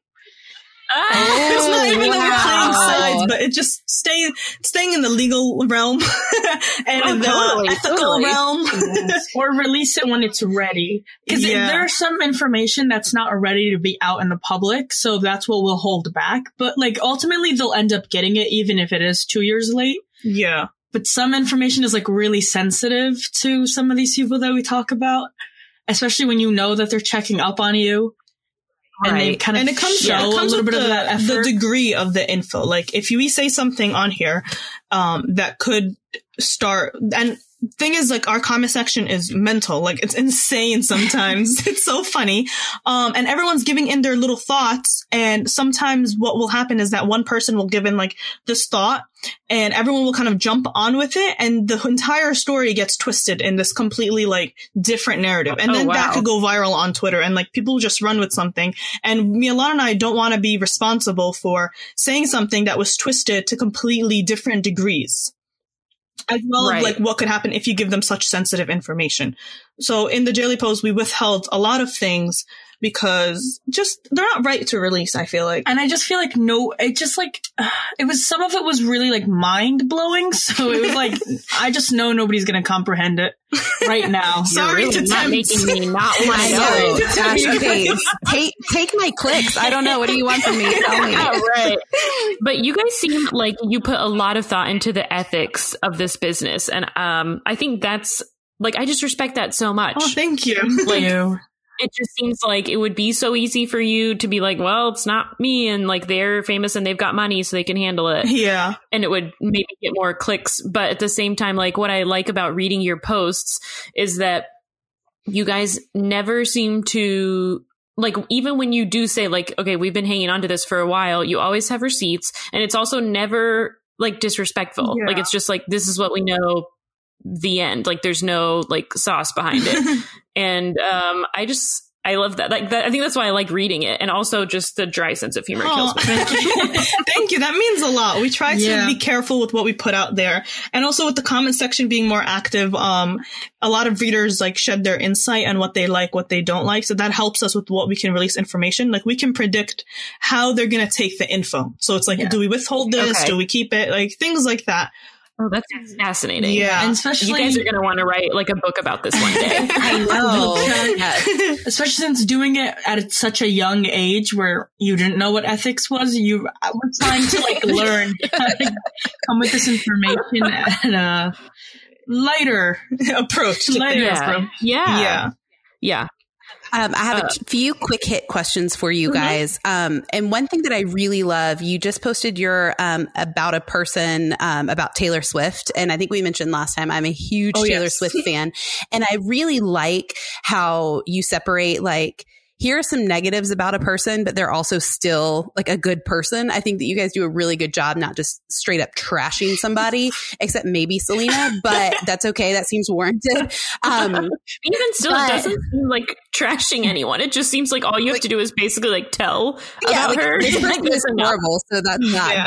Oh, it's not even wow. that we're playing sides, but it just stay staying in the legal realm *laughs* and oh, the totally, ethical totally. realm, *laughs* yes. or release it when it's ready. Because yeah. there's some information that's not ready to be out in the public, so that's what we'll hold back. But like ultimately, they'll end up getting it, even if it is two years late. Yeah. But some information is like really sensitive to some of these people that we talk about, especially when you know that they're checking up on you and right. they kind of and it comes, show yeah, it comes a little bit the, of that effort. the degree of the info. Like if we say something on here um, that could start and thing is like our comment section is mental. Like it's insane sometimes. *laughs* It's so funny. Um and everyone's giving in their little thoughts. And sometimes what will happen is that one person will give in like this thought and everyone will kind of jump on with it. And the entire story gets twisted in this completely like different narrative. And oh, then wow. that could go viral on twitter. And like people just run with something. And Alana and I don't want to be responsible for saying something that was twisted to completely different degrees as well right. as like what could happen if you give them such sensitive information. So in the Daily Post, we withheld a lot of things because just they're not right to release. I feel like, and I just feel like no, it just like uh, *sighs* it was some of it was really like mind blowing. *laughs* So it was like *laughs* I just know nobody's gonna comprehend it right now. *laughs* Sorry really to not making me not want to know. Gosh, okay, take take my clicks. I don't know. What do you want from me? Tell me. Yeah, right. But you guys seem like you put a lot of thought into the ethics of this business, and um, I think that's like I just respect that so much. Oh, thank you. Like, thank you it just seems like it would be so easy for you to be like, well, it's not me. And like they're famous and they've got money so they can handle it. Yeah. And it would maybe get more clicks. But at the same time, like what I like about reading your posts is that you guys never seem to like even when you do say like okay we've been hanging on to this for a while you always have receipts and it's also never like disrespectful yeah. like it's just like this is what we know the end. Like there's no like sauce behind it. *laughs* and um, I just I love that. Like that, I think that's why I like reading it, and also just the dry sense of humor oh, kills me. Thank you. *laughs* thank you. That means a lot. We try to yeah. be careful with what we put out there, and also with the comment section being more active. Um, a lot of readers like shed their insight on what they like, what they don't like, so that helps us with what we can release information. Like we can predict how they're gonna take the info. So it's like, yeah. do we withhold this? Okay. Do we keep it? Like things like that. Oh, that's fascinating. Yeah. And You guys are going to want to write like a book about this one day. *laughs* *laughs* I know. Yes. *laughs* Especially since doing it at such a young age where you didn't know what ethics was, you were trying to like learn, how to come with this information at a lighter. approach. to Later. things yeah. from- yeah. yeah. Yeah. Um, I have Uh, a few quick hit questions for you guys. Um, and one thing that I really love, you just posted your um, about a person um, about Taylor Swift, and I think we mentioned last time I'm a huge Oh, Taylor yes. Swift *laughs* fan, and I really like how you separate like. Here are some negatives about a person, but they're also still like a good person. I think that you guys do a really good job, not just straight up trashing somebody, *laughs* except maybe Selena, but that's okay. That seems warranted. Um, *laughs* Even still, But- it doesn't seem like trashing anyone. It just seems like all you have to do is basically like tell yeah, about like, her. this *laughs* person is horrible, so that's not. Yeah.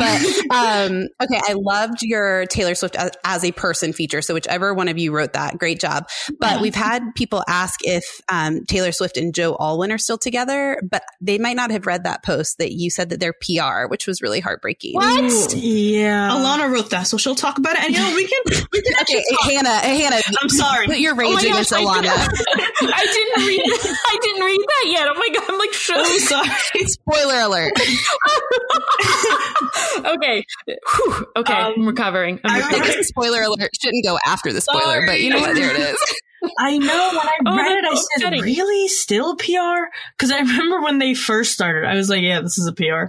But um, okay, I loved your Taylor Swift as, as a person feature. So whichever one of you wrote that, great job. But we've had people ask if um, Taylor Swift and Joe Alwyn are still together, but they might not have read that post that you said that they're PR, which was really heartbreaking. What? Yeah. Alana wrote that, so she'll talk about it. And you know, we can we can Okay, talk. Hannah, Hannah, I'm sorry. put your Oh rage my against gosh, I, Alana. didn't, *laughs* I didn't read. I didn't read that yet. Oh my god, I'm like I'm sorry. Spoiler alert. *laughs* okay, Whew. okay, Um, I'm recovering. I'm I I recovering. guess the spoiler alert shouldn't go after the spoiler, but you know what? There it is. *laughs* I know when I *laughs* Oh, read it, I said, upsetting. really? Still PR? Because I remember when they first started, I was like, yeah, this is a PR.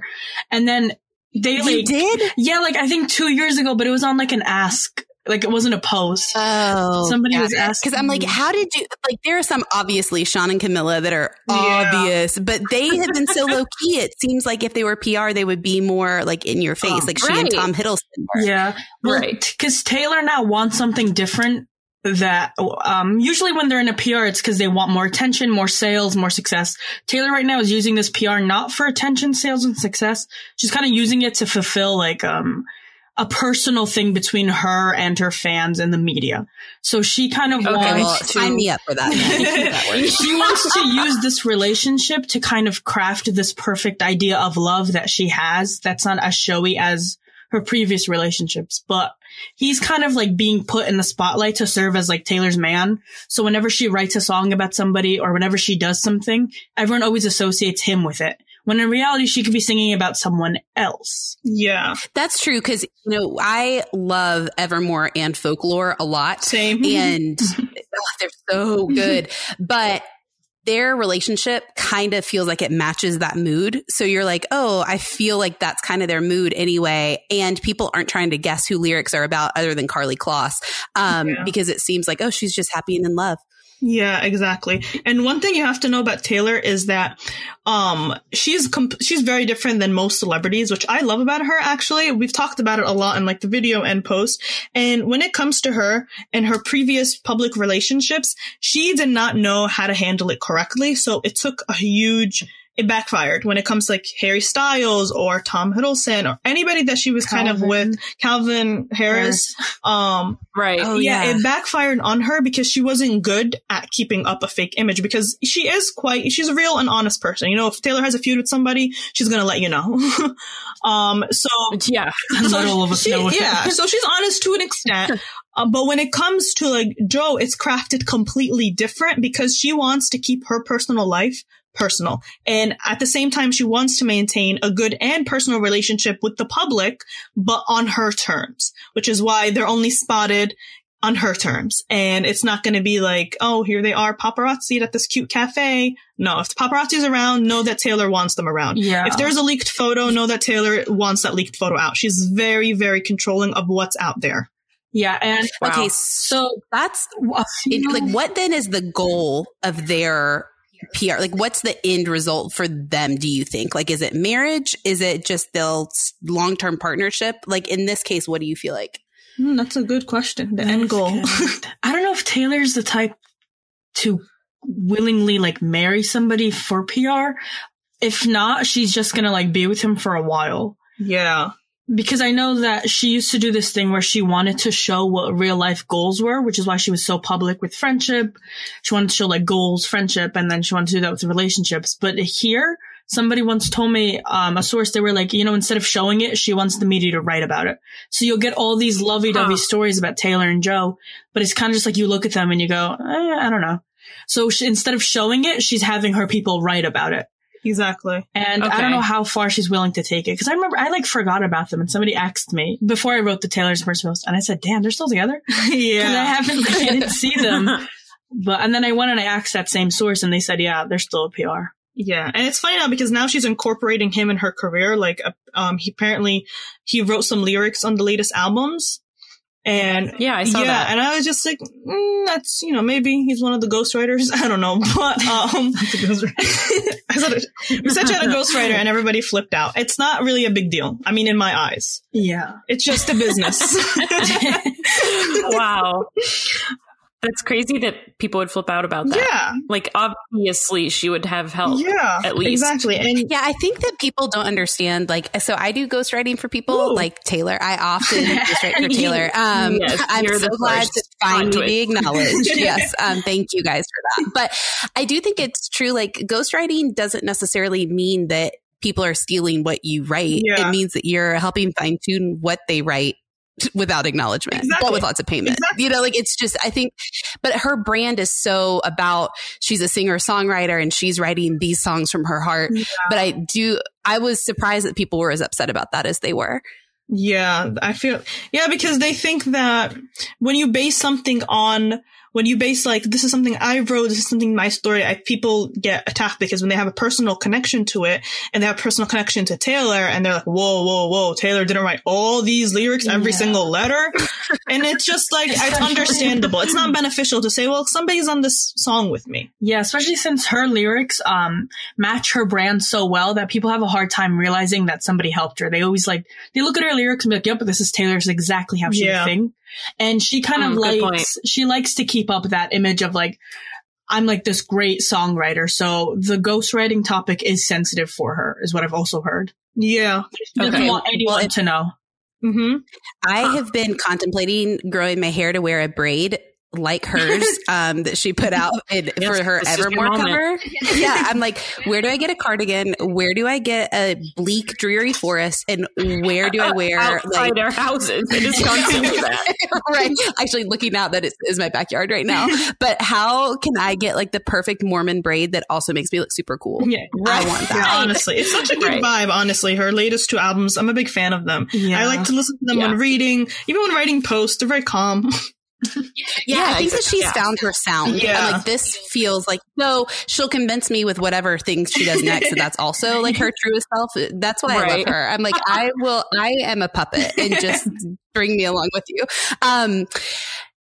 And then they You like, did? yeah, like I think two years ago, but it was on like an ask. Like it wasn't a post. Oh, Somebody was it. asking because I'm like, how did you like? There are some obviously Shawn and Camila that are Yeah. obvious, but they have been so *laughs* low key. It seems like if they were PR, they would be more like in your oh, face, Oh, like she and. Tom Hiddleston were. Yeah. Right. Because Taylor now wants something different that, um, usually when they're in a PR, it's because they want more attention, more sales, more success. Taylor right now is using this PR not for attention, sales, and success. She's kind of using it to fulfill like, um, a personal thing between her and her fans and the media. So she kind of Okay, Well, to sign me up for that. That *laughs* she wants to use this relationship to kind of craft this perfect idea of love that she has that's not as showy as her previous relationships, but he's kind of like being put in the spotlight to serve as like Taylor's man. So whenever she writes a song about somebody or whenever she does something, everyone always associates him with it. When in reality, she could be singing about someone else. Yeah. That's true because you know I love Evermore and folklore a lot. Same. and *laughs* oh, they're so good. But their relationship kind of feels like it matches that mood. So you're like, oh, I feel like that's kind of their mood anyway. And people aren't trying to guess who lyrics are about other than Karlie Kloss um, Yeah. because it seems like, oh, she's just happy and in love. Yeah, exactly. And one thing you have to know about Taylor is that um she's comp- she's very different than most celebrities, which I love about her actually. We've talked about it a lot in like the video and post. And when it comes to her and her previous public relationships, she did not know how to handle it correctly, so it took a huge it backfired when it comes to like Harry Styles or Tom Hiddleston or anybody that she was kind of with, Calvin Harris. *laughs* Um, Right. Oh, yeah, yeah. it backfired on her because she wasn't good at keeping up a fake image because she is quite, she's a real and honest person. You know, if Taylor has a feud with somebody, she's going to let you know. *laughs* um, so, yeah. *laughs* so Not all of us she- know yeah, so she's honest to an extent. Uh, but when it comes to like Joe, it's crafted completely different because she wants to keep her personal life personal. And at the same time, she wants to maintain a good and personal relationship with the public, but on her terms, which is why they're only spotted on her terms. And it's not going to be like, oh, here they are paparazzi at this cute cafe. No, if the paparazzi's around, know that Taylor wants them around. Yeah. If there's a leaked photo, know that Taylor wants that leaked photo out. She's very, very controlling of what's out there. Yeah. And Wow. Okay, so that's it, like what then is the goal of their PR? Like, what's the end result for them? Do you think? Like, is it marriage? Is it just they'll long term partnership? Like in this case, what do you feel like? Hmm, that's a good question. The end goal. *laughs* I don't know if Taylor's the type to willingly like marry somebody for PR. If not, she's just gonna like be with him for a while. yeah. Because I know that she used to do this thing where she wanted to show what real life goals were, which is why she was so public with friendship. She wanted to show like goals, friendship, and then she wanted to do that with relationships. But here, somebody once told me, um, a source, they were like, you know, instead of showing it, she wants the media to write about it. So you'll get all these lovey-dovey Huh. stories about Taylor and Joe, but it's kind of just like you look at them and you go, eh, I don't know. So she, instead of showing it, she's having her people write about it. Exactly. And I don't know how far she's willing to take it. Cause I remember I like forgot about them and somebody asked me before I wrote the Taylor's first post and I said, damn, they're still together. *laughs* Cause I haven't, like, I didn't see them. *laughs* But, and then I went and I asked that same source and they said, yeah, they're still a PR. Yeah, and it's funny now because now she's incorporating him in her career. Like, uh, um, he apparently he wrote some lyrics on the latest albums, and Yeah, I saw yeah, that. and I was just like, mm, that's you know maybe he's one of the ghostwriters. *laughs* I don't know, but um, *laughs* *laughs* I said it- we said she had a ghostwriter, and everybody flipped out. It's not really a big deal. I mean, in my eyes, Yeah. it's just a business. wow. That's crazy that people would flip out about that. yeah, Like, obviously, she would have help. yeah, at least. exactly, and Yeah, I think that people don't understand. Like, so I do ghostwriting for people Ooh. like Taylor. I often *laughs* ghostwrite for *laughs* Taylor. Um, Yes, I'm you're so the glad to finally conduit. be acknowledged. *laughs* yes. Um, thank you guys for that. But I do think it's true. Like, ghostwriting doesn't necessarily mean that people are stealing what you write. Yeah. It means that you're helping fine tune what they write without acknowledgement, Exactly. but with lots of payment. Exactly. You know, like it's just, I think, but her brand is so about she's a singer songwriter and she's writing these songs from her heart. But I do, I was surprised that people were as upset about that as they were. Yeah, I feel yeah because they think that when you base something on when you base like this is something I wrote, this is something my story, I, people get attacked because when they have a personal connection to it and they have a personal connection to Taylor and they're like, whoa, whoa, whoa, Taylor didn't write all these lyrics, every Yeah. single letter, *laughs* and it's just like it's understandable. It's not beneficial to say, well, somebody's on this song with me. Yeah, especially since her lyrics um match her brand so well that people have a hard time realizing that somebody helped her. They always like they look at her lyrics and be like, "Yep, this is Taylor's exactly how she Yeah. would sing." And she kind Mm, of good likes she likes to keep up that image of like I'm like this great songwriter. So the ghostwriting topic is sensitive for her, is what I've also heard. Yeah. She doesn't Okay. want anyone Well, to know. Mm-hmm. I have been contemplating growing my hair to wear a braid like hers *laughs* um, that she put out in, Yes, for her this is your Evermore cover. *laughs* Yeah, I'm like, where do I get a cardigan? Where do I get a bleak, dreary forest? And where do I wear outside like our houses. It is constantly that. right? Actually, looking out that it is my backyard right now. But how can I get like the perfect Mormon braid that also makes me look super cool? Yeah. I want that. Yeah, honestly, it's such a good Right. vibe. Honestly, her latest two albums, I'm a big fan of them. Yeah. I like to listen to them Yeah. when reading, even when writing posts. They're very calm. *laughs* *laughs* Yeah, Yeah, I think that she's yeah. found her sound. Yeah. Like, this feels like, so she'll convince me with whatever things she does next. that that's also like her truest self. That's why I love her. I'm like, I will, I am a puppet and just *laughs* bring me along with you. Um,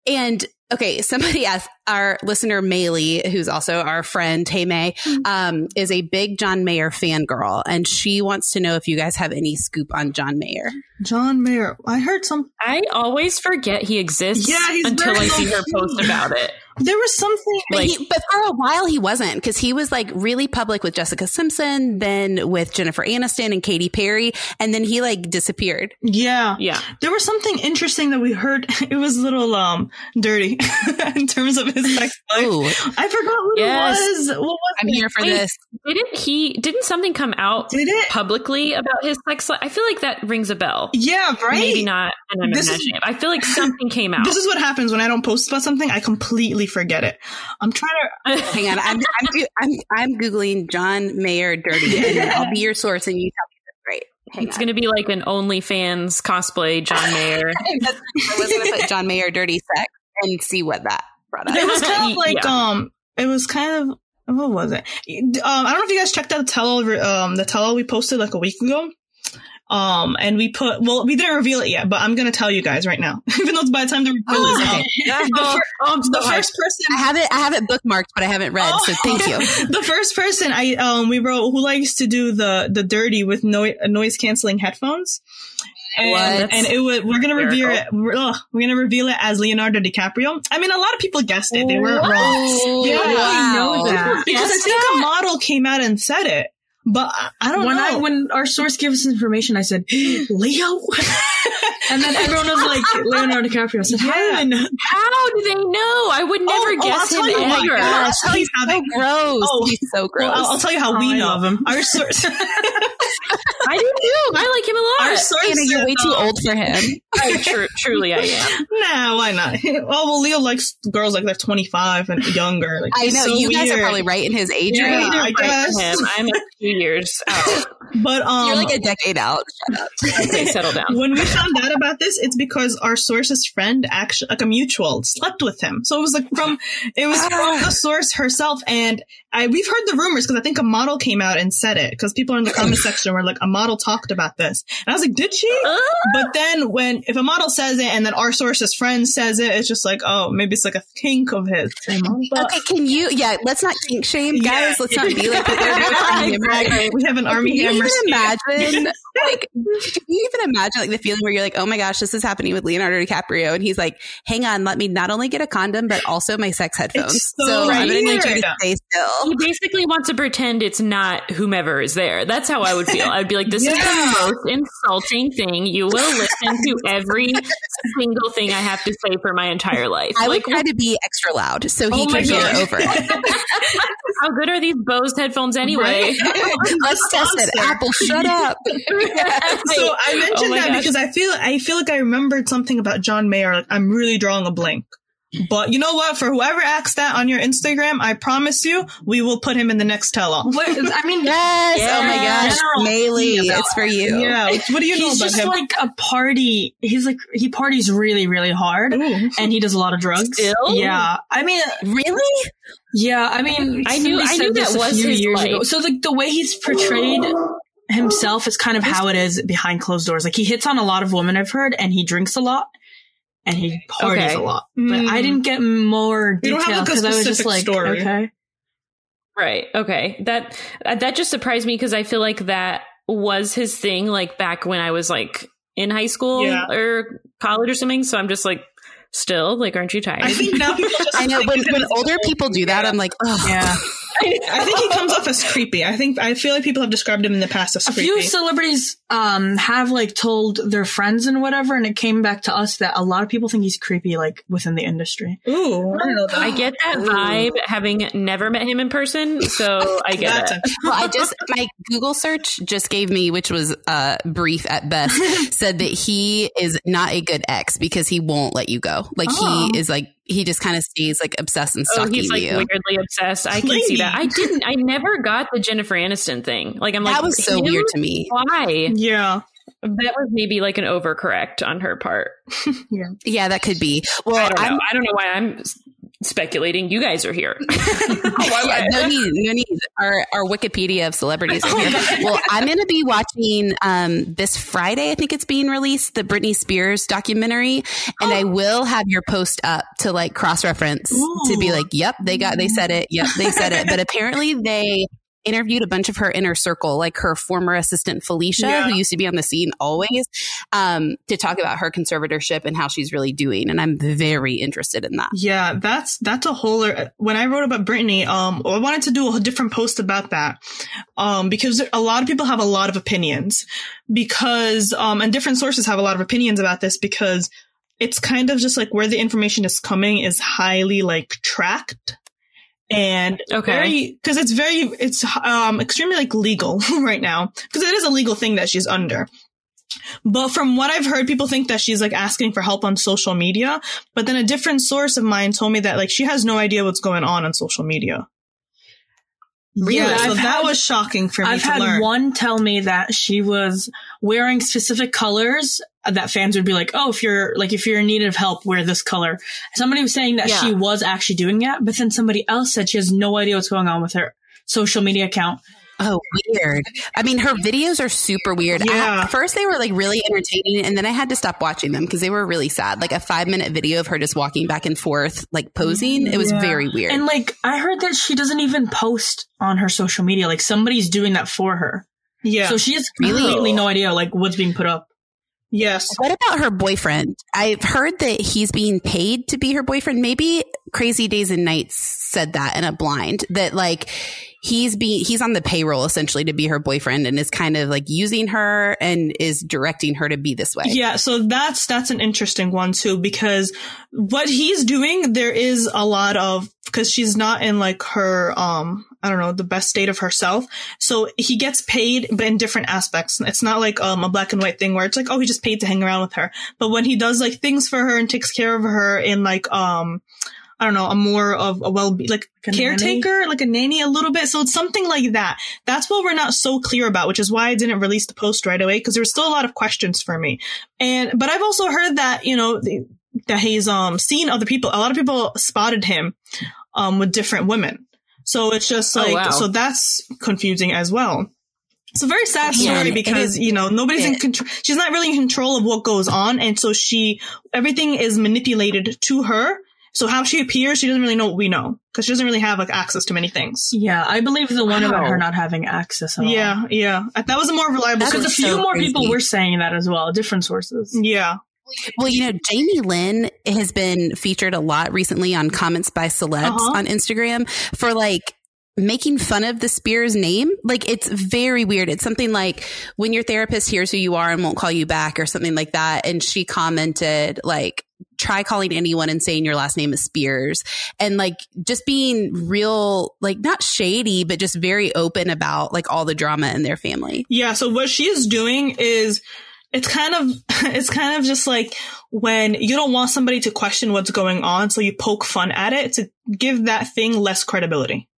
and okay, somebody *laughs* asked our listener Maylee, who's also our friend Hey May, um, is a big John Mayer fangirl, and she wants to know if you guys have any scoop on John Mayer. John Mayer. I heard some. I always forget he exists Yeah, until I see her post about it. There was something. But, Like- he, but for a while he wasn't because he was like really public with Jessica Simpson, then with Jennifer Aniston and Katy Perry, and then he like disappeared. Yeah. Yeah. There was something interesting that we heard. *laughs* It was a little um dirty *laughs* in terms of his sex life. Ooh, I forgot who Yes. it was. What was I'm it? here for Wait. this. Didn't he? Didn't something come out Did it? publicly about his sex life? I feel like that rings a bell. Yeah, right. Maybe not. And I'm This is- imagining it. I feel like something came *laughs* out. This is what happens when I don't post about something. I completely forget it. I'm trying to. *laughs* Hang on, I'm I'm, I'm I'm googling John Mayer dirty, and I'll be your source, and you tell me if it's right. Hang it's on. going to be like an OnlyFans cosplay John Mayer. *laughs* I was going to put John Mayer dirty sex and see what that brought up. It was kind of like Yeah. um. It was kind of what was it? Um, I don't know if you guys checked out the tell um the tell we posted like a week ago. Um, and we put well, we didn't reveal it yet, but I'm gonna tell you guys right now, *laughs* even though it's by the time the reveal Oh, is out. okay. The, fir- Oh, I'm so the hyped. first person I have it. I have it bookmarked, but I haven't read. So Oh. thank you. *laughs* the first person I um we wrote who likes to do the the dirty with no, noise canceling headphones. And, What? and it would we're gonna reveal it we're, ugh, we're gonna reveal it as Leonardo DiCaprio. I mean a lot of people guessed it. They weren't What? wrong. Oh, yeah, I know that. Because I Guessed think a model came out and said it. But I, I don't when know. I when our source gave us information, I said, *gasps* Leo. *laughs* And then everyone was like, Leonardo DiCaprio I said, Yeah. "Hi." How do they know? I would oh, never oh, guess I'll tell you him why. ever. I'll tell you how so gross. Oh. He's so gross. Well, I'll, I'll tell you how Oh, we I know of him. Our source. *laughs* I do too. I like him a lot. our source. Anna, you're way too old for him. *laughs* I, tru- truly, I am. Nah, why not? *laughs* Oh well, Leo likes girls like they're 25 and younger. Like, I know so you guys are weird. probably right in his age Yeah. range. I guess. Right him. I'm a *laughs* few years out. But um, You're like a decade out. Okay, settle down. when we found out about this, it's because our source's friend, actually, like a mutual, slept with him. So it was like from, it was from the source herself. And I, we've heard the rumors because I think a model came out and said it because people in the comment section were like, a model talked about this. And I was like, did she? Uh. But then when, if a model says it and then our source's friend says it, it's just like, oh, maybe it's like a kink of his. But, Okay, can you? Yeah, let's not kink shame, guys. Yeah. Let's not be like *laughs* that. Exactly. We have an army Can you even imagine? *laughs* like, can you even imagine like the feeling where you're like, oh my gosh, this is happening with Leonardo DiCaprio, and he's like, hang on, let me not only get a condom but also my sex headphones. It's so I'm gonna need you to stay still. He basically wants to pretend it's not whomever is there. That's how I would feel. I'd be like, this is the most insulting thing. You will listen to every single thing I have to say for my entire life. I would like, try to be extra loud so he Oh my could hear over it. *laughs* how good are these Bose headphones anyway? Let's test it. Apple, shut up. *laughs* So I oh mentioned Oh that gosh. because I feel I feel like I remembered something about John Mayer. Like I'm really drawing a blank. But you know what? For whoever asks that on your Instagram, I promise you, we will put him in the next tell all. I mean, *laughs* Yes. Yeah. Oh my gosh. General Maylee, it's for you. Yeah. What do you know he's about just him? like a party. He's like he parties really, really hard, Ooh. and he does a lot of drugs. Still? Yeah, I mean, Really? yeah, I mean, I knew- I knew this that a was few his years life. ago. So like the way he's portrayed himself is kind of how it is behind closed doors. Like he hits on a lot of women, I've heard, and he drinks a lot. And he parties Okay. a lot, but Mm. I didn't get more You detail have, like, because I was just like, story. okay, Right. Okay. That uh, that just surprised me because I feel like that was his thing like back when I was like in high school Yeah. or college or something. So I'm just like still like aren't you tired? I think now people *laughs* just I know when, think of him when older people do that, I'm like, oh, yeah. I think he comes off as *laughs* creepy. I think I feel like people have described him in the past as a creepy. few celebrities um have like told their friends and whatever and it came back to us that a lot of people think he's creepy like within the industry Ooh, I don't that. I get that vibe having never met him in person, so I get it. *laughs* well, I just my Google search just gave me, which was uh, brief at best, *laughs* said that he is not a good ex because he won't let you go. Like Oh. he is like he just kind of stays like obsessed and Oh, stalking he's like you. weirdly obsessed. I can see that. I didn't. I never got the Jennifer Aniston thing. Like I'm like that was so him? weird to me. Why? yeah. That was maybe like an overcorrect on her part. *laughs* Yeah, yeah, that could be. Well, I don't know. I'm- I don't know why I'm s- speculating. You guys are here. *laughs* yeah, no need, no need. Our our Wikipedia of celebrities is here. *laughs* well, I'm going to be watching um, this Friday. I think it's being released, the Britney Spears documentary, and I will have your post up to like cross reference to be like, "Yep, they got, they said it. Yep, they said it." But apparently, they interviewed a bunch of her inner circle, like her former assistant Felicia, Yeah. who used to be on the scene always, um, to talk about her conservatorship and how she's really doing. And I'm very interested in that. Yeah, that's that's a whole. When I wrote about Britney, um, I wanted to do a different post about that, um, because a lot of people have a lot of opinions, because um, and different sources have a lot of opinions about this because it's kind of just like where the information is coming is highly like tracked and Okay. very because it's very it's um extremely like legal *laughs* right now because it is a legal thing that she's under. But from what I've heard, people think that she's like asking for help on social media. But then a different source of mine told me that like she has no idea what's going on on social media. Really? Yeah, so I've that had- was shocking for me I've had learn. one tell me that she was wearing specific colors that fans would be like, "Oh, if you're like if you're in need of help, wear this color." Somebody was saying that Yeah. she was actually doing that, but then somebody else said she has no idea what's going on with her social media account. Oh, weird. I mean, her videos are super weird. Yeah. At first, they were like really entertaining, and then I had to stop watching them because they were really sad. Like a five minute video of her just walking back and forth, like posing. It was Yeah. very weird. And like I heard that she doesn't even post on her social media. Like somebody's doing that for her. yeah. So she has Really? completely no idea like what's being put up. yes. what about her boyfriend? I've heard that he's being paid to be her boyfriend. Maybe Crazy Days and Nights said that in a blind that like he's being he's on the payroll essentially to be her boyfriend and is kind of like using her and is directing her to be this way. Yeah, so that's that's an interesting one too because what he's doing there is a lot of because she's not in like her um I don't know the best state of herself. So he gets paid but in different aspects. It's not like um a black and white thing where it's like oh he just paid to hang around with her. But when he does like things for her and takes care of her in like um I don't know, a more of a well, be like caretaker, nanny? like a nanny a little bit. So it's something like that. That's what we're not so clear about, which is why I didn't release the post right away because there was still a lot of questions for me. And, but I've also heard that, you know, the, that he's, um, seen other people. A lot of people spotted him, um, with different women. So it's just Oh, like, wow. so that's confusing as well. It's a very sad story it because, is- you know, nobody's in control. She's not really in control of what goes on. And so she, everything is manipulated to her. So how she appears, she doesn't really know what we know because she doesn't really have like access to many things. Yeah, I believe the one about her not having access at all. Yeah, yeah. Uh, That was a more reliable Because a few so more crazy. people were saying that as well, different sources. Yeah. Well, you know, Jamie Lynn has been featured a lot recently on comments by celebs Uh-huh. on Instagram for like making fun of the Spears name. Like it's very weird. It's something like when your therapist hears who you are and won't call you back or something like that. And she commented like, try calling anyone and saying your last name is Spears and like just being real, like not shady, but just very open about like all the drama in their family. Yeah, so what she is doing is it's kind of *laughs* it's kind of just like when you don't want somebody to question what's going on, so you poke fun at it to give that thing less credibility.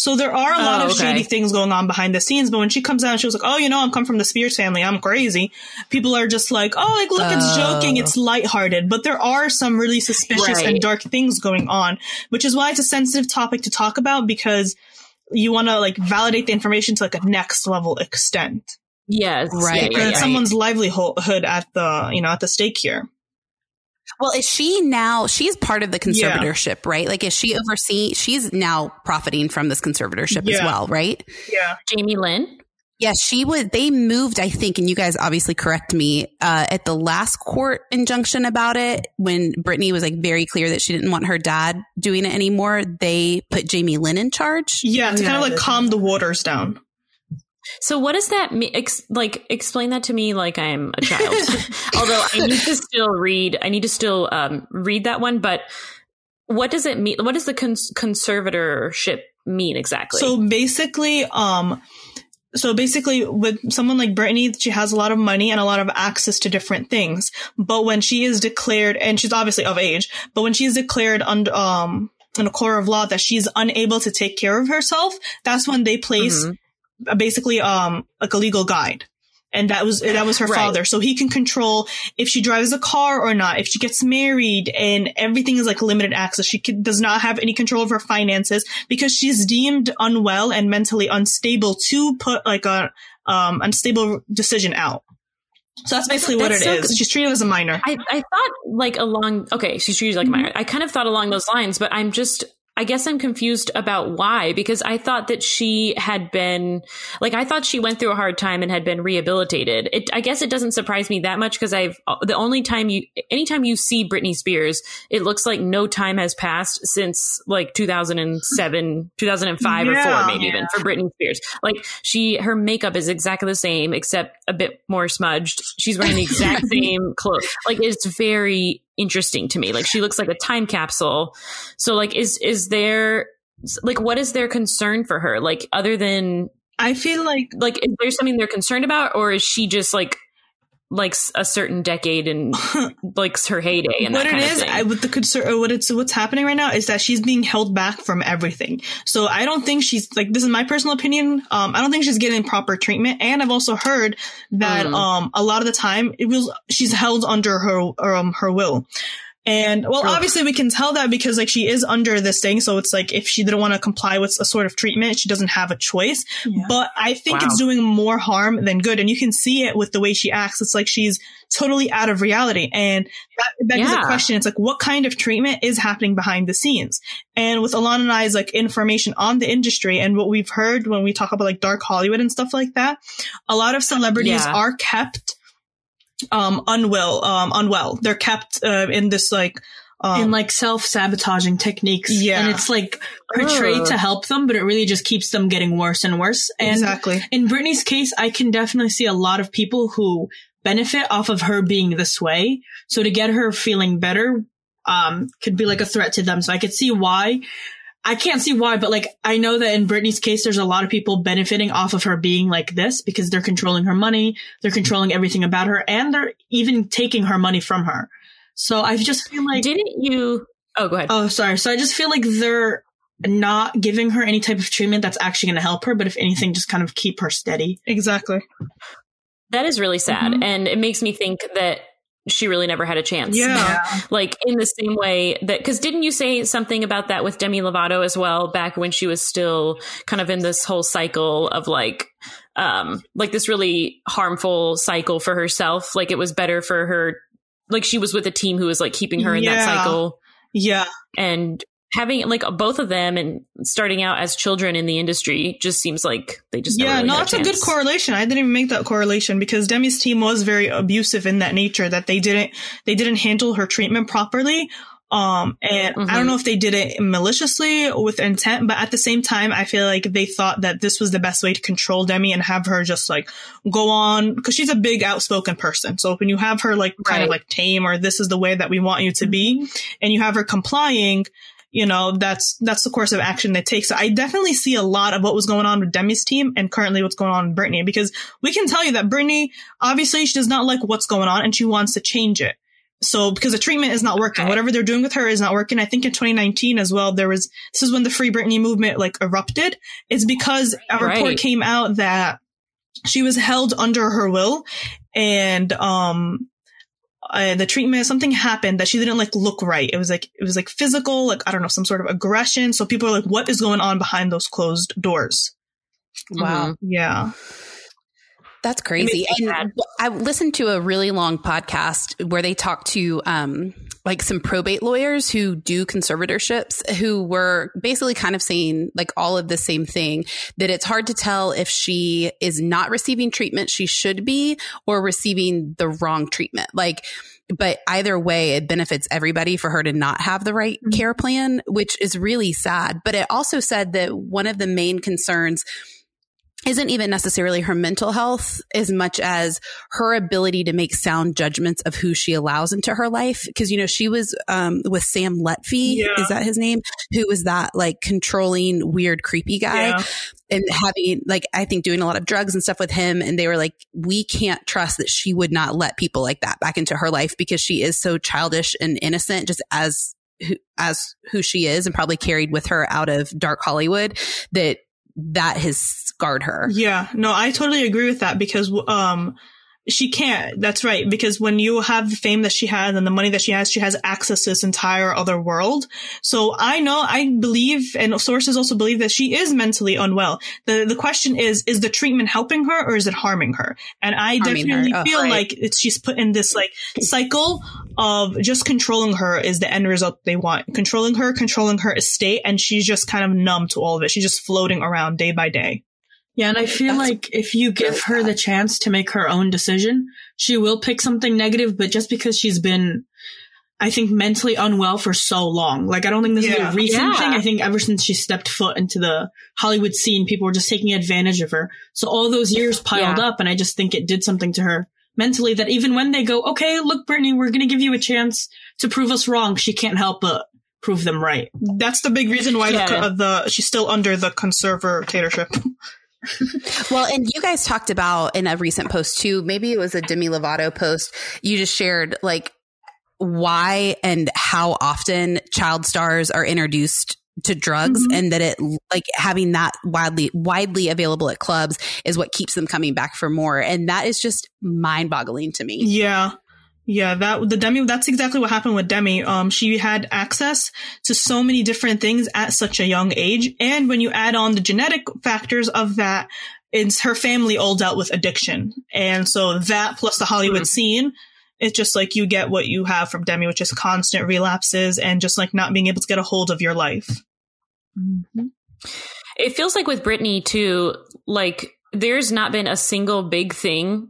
So there are a lot Oh, of okay. shady things going on behind the scenes, but when she comes out and she was like, "Oh, you know, I'm come from the Spears family. I'm crazy." People are just like, "Oh, like look, it's Oh. joking. It's lighthearted." But there are some really suspicious Right. and dark things going on, which is why it's a sensitive topic to talk about because you want to like validate the information to like a next level extent Yes. Right, Yeah, because yeah, right. someone's livelihood at the you know at the stake here. Well, is she now? She's part of the conservatorship, right? Like, is she overseeing? She's now profiting from this conservatorship as well, right? Yeah, Jamie Lynn. Yeah, she would. They moved, I think, and you guys obviously correct me uh, at the last court injunction about it when Britney was like very clear that she didn't want her dad doing it anymore. They put Jamie Lynn in charge. yeah, to Yeah, kind of like calm the waters down. So what does that mean? Ex- like, explain that to me like I'm a child. *laughs* *laughs* Although I need to still read, I need to still um, read that one. But what does it mean? What does the cons- conservatorship mean exactly? So basically, um, so basically, with someone like Britney, she has a lot of money and a lot of access to different things. But when she is declared, and she's obviously of age, but when she is declared under um in a court of law that she's unable to take care of herself, that's when they place Mhm. Basically um like a legal guide. And that was that was her Right. father, so he can control if she drives a car or not, if she gets married, and everything is like limited access. She can, does not have any control of her finances because she's deemed unwell and mentally unstable to put like a um unstable decision out. So that's basically what That's it so is. She's treated as a minor. I, I thought like along okay, she's treated like a minor. I kind of thought along those lines, but I'm just I guess I'm confused about why because I thought that she had been like I thought she went through a hard time and had been rehabilitated. It I guess it doesn't surprise me that much because I've the only time you anytime you see Britney Spears, it looks like no time has passed since like 2007, 2005 or Yeah. 4 maybe even for Britney Spears. Like she her makeup is exactly the same except a bit more smudged. She's wearing the exact *laughs* same clothes. Like it's very interesting to me. Like she looks like a time capsule. So like is is there like what is their concern for her? Like other than I feel like like is there something they're concerned about or is she just like like a certain decade and *laughs* like her heyday and what that it kind of thing? I, with the concern what it's what's happening right now is that she's being held back from everything so i don't think she's like this is my personal opinion um i don't think she's getting proper treatment and i've also heard that Mm. um a lot of the time it was she's held under her um her will and well, Ugh. obviously we can tell that because like she is under this thing. So it's like if she didn't want to comply with a sort of treatment, she doesn't have a choice. Yeah. But I think Wow. it's doing more harm than good. And you can see it with the way she acts. It's like she's totally out of reality. And that begs Yeah. a question. It's like, what kind of treatment is happening behind the scenes? And with Alana and I's like information on the industry and what we've heard when we talk about like dark Hollywood and stuff like that, a lot of celebrities Yeah. are kept um unwell um unwell they're kept uh, in this like Um, and like self sabotaging techniques. Yeah. And it's like portrayed Ugh. to help them, but it really just keeps them getting worse and worse. And exactly. in Britney's case, I can definitely see a lot of people who benefit off of her being this way. So to get her feeling better, um, could be like a threat to them. So I could see why. I can't see why, but like I know that in Britney's case, there's a lot of people benefiting off of her being like this because they're controlling her money, they're controlling everything about her, and they're even taking her money from her. So I just feel like Didn't you? Oh, go ahead. Oh, sorry. So I just feel like they're not giving her any type of treatment that's actually going to help her, but if anything, just kind of keep her steady. Exactly. That is really sad. Mhm. And it makes me think that she really never had a chance. Yeah. Like in the same way that, because didn't you say something about that with Demi Lovato as well, back when she was still kind of in this whole cycle of like, um, like this really harmful cycle for herself? Like it was better for her, like she was with a team who was like keeping her in that cycle Yeah. and having like both of them and starting out as children in the industry just seems like they just Yeah, really no, that's a good correlation. I didn't even make that correlation because Demi's team was very abusive in that nature that they didn't they didn't handle her treatment properly. Um, and I Mhm. don't know if they did it maliciously with intent, but at the same time, I feel like they thought that this was the best way to control Demi and have her just like go on because she's a big outspoken person. So when you have her like kind of like tame or this is the way that we want you to be, and you have her complying, you know, that's that's the course of action they take. So I definitely see a lot of what was going on with Demi's team and currently what's going on with Britney because we can tell you that Britney obviously she does not like what's going on and she wants to change it. So because the treatment is not working, whatever they're doing with her is not working. I think in 2019 as well, there was this is when the Free Britney movement like erupted. It's because a report Right. came out that she was held under her will and um uh, the treatment something happened that she didn't like look right. It was like it was like physical like i don't know some sort of aggression. So people are like what is going on behind those closed doors? Wow. yeah That's crazy. And. I listened to a really long podcast where they talked to um, like some probate lawyers who do conservatorships who were basically kind of saying like all of the same thing that it's hard to tell if she is not receiving treatment she should be or receiving the wrong treatment. Like, but either way, it benefits everybody for her to not have the right Mhm. care plan, which is really sad. But it also said that one of the main concerns isn't even necessarily her mental health as much as her ability to make sound judgments of who she allows into her life. Cause, you know, she was um, with Sam Lutfi, Yeah. is that his name? Who was that like controlling, weird, creepy guy yeah and having like, I think doing a lot of drugs and stuff with him. And they were like, we can't trust that she would not let people like that back into her life because she is so childish and innocent just as who, as who she is and probably carried with her out of dark Hollywood that that has scarred her. yeah no i totally agree with that because um she can't. That's right. Because when you have the fame that she has and the money that she has she has access to this entire other world. So i know i believe and sources also believe that she is mentally unwell. The the question is is the treatment helping her or is it harming her? And i Harming definitely Oh, feel right. like it's she's put in this like cycle of just controlling her is the end result they want. Controlling her controlling her estate and she's just kind of numb to all of it. She's just floating around day by day Yeah, and I feel That's like if you give her sad. the chance to make her own decision, she will pick something negative, but just because she's been, I think, mentally unwell for so long. Like, I don't think this Yeah. is a recent Yeah. thing. I think ever since she stepped foot into the Hollywood scene, people were just taking advantage of her. So all those years piled Yeah. up, and I just think it did something to her mentally that even when they go, okay, look, Britney, we're going to give you a chance to prove us wrong, she can't help but prove them right. That's the big reason why Yeah. the, uh, the she's still under the conservatorship. *laughs* Well, and you guys talked about in a recent post too, maybe it was a Demi Lovato post, you just shared like why and how often child stars are introduced to drugs Mhm. and that it like having that widely widely available at clubs is what keeps them coming back for more and that is just mind-boggling to me. Yeah. Yeah, that the Demi that's exactly what happened with Demi. Um she had access to so many different things at such a young age and when you add on the genetic factors of that it's her family all dealt with addiction. And so that plus the Hollywood Mhm. scene it's just like you get what you have from Demi, which is constant relapses and just like not being able to get a hold of your life. It feels like with Britney too, like there's not been a single big thing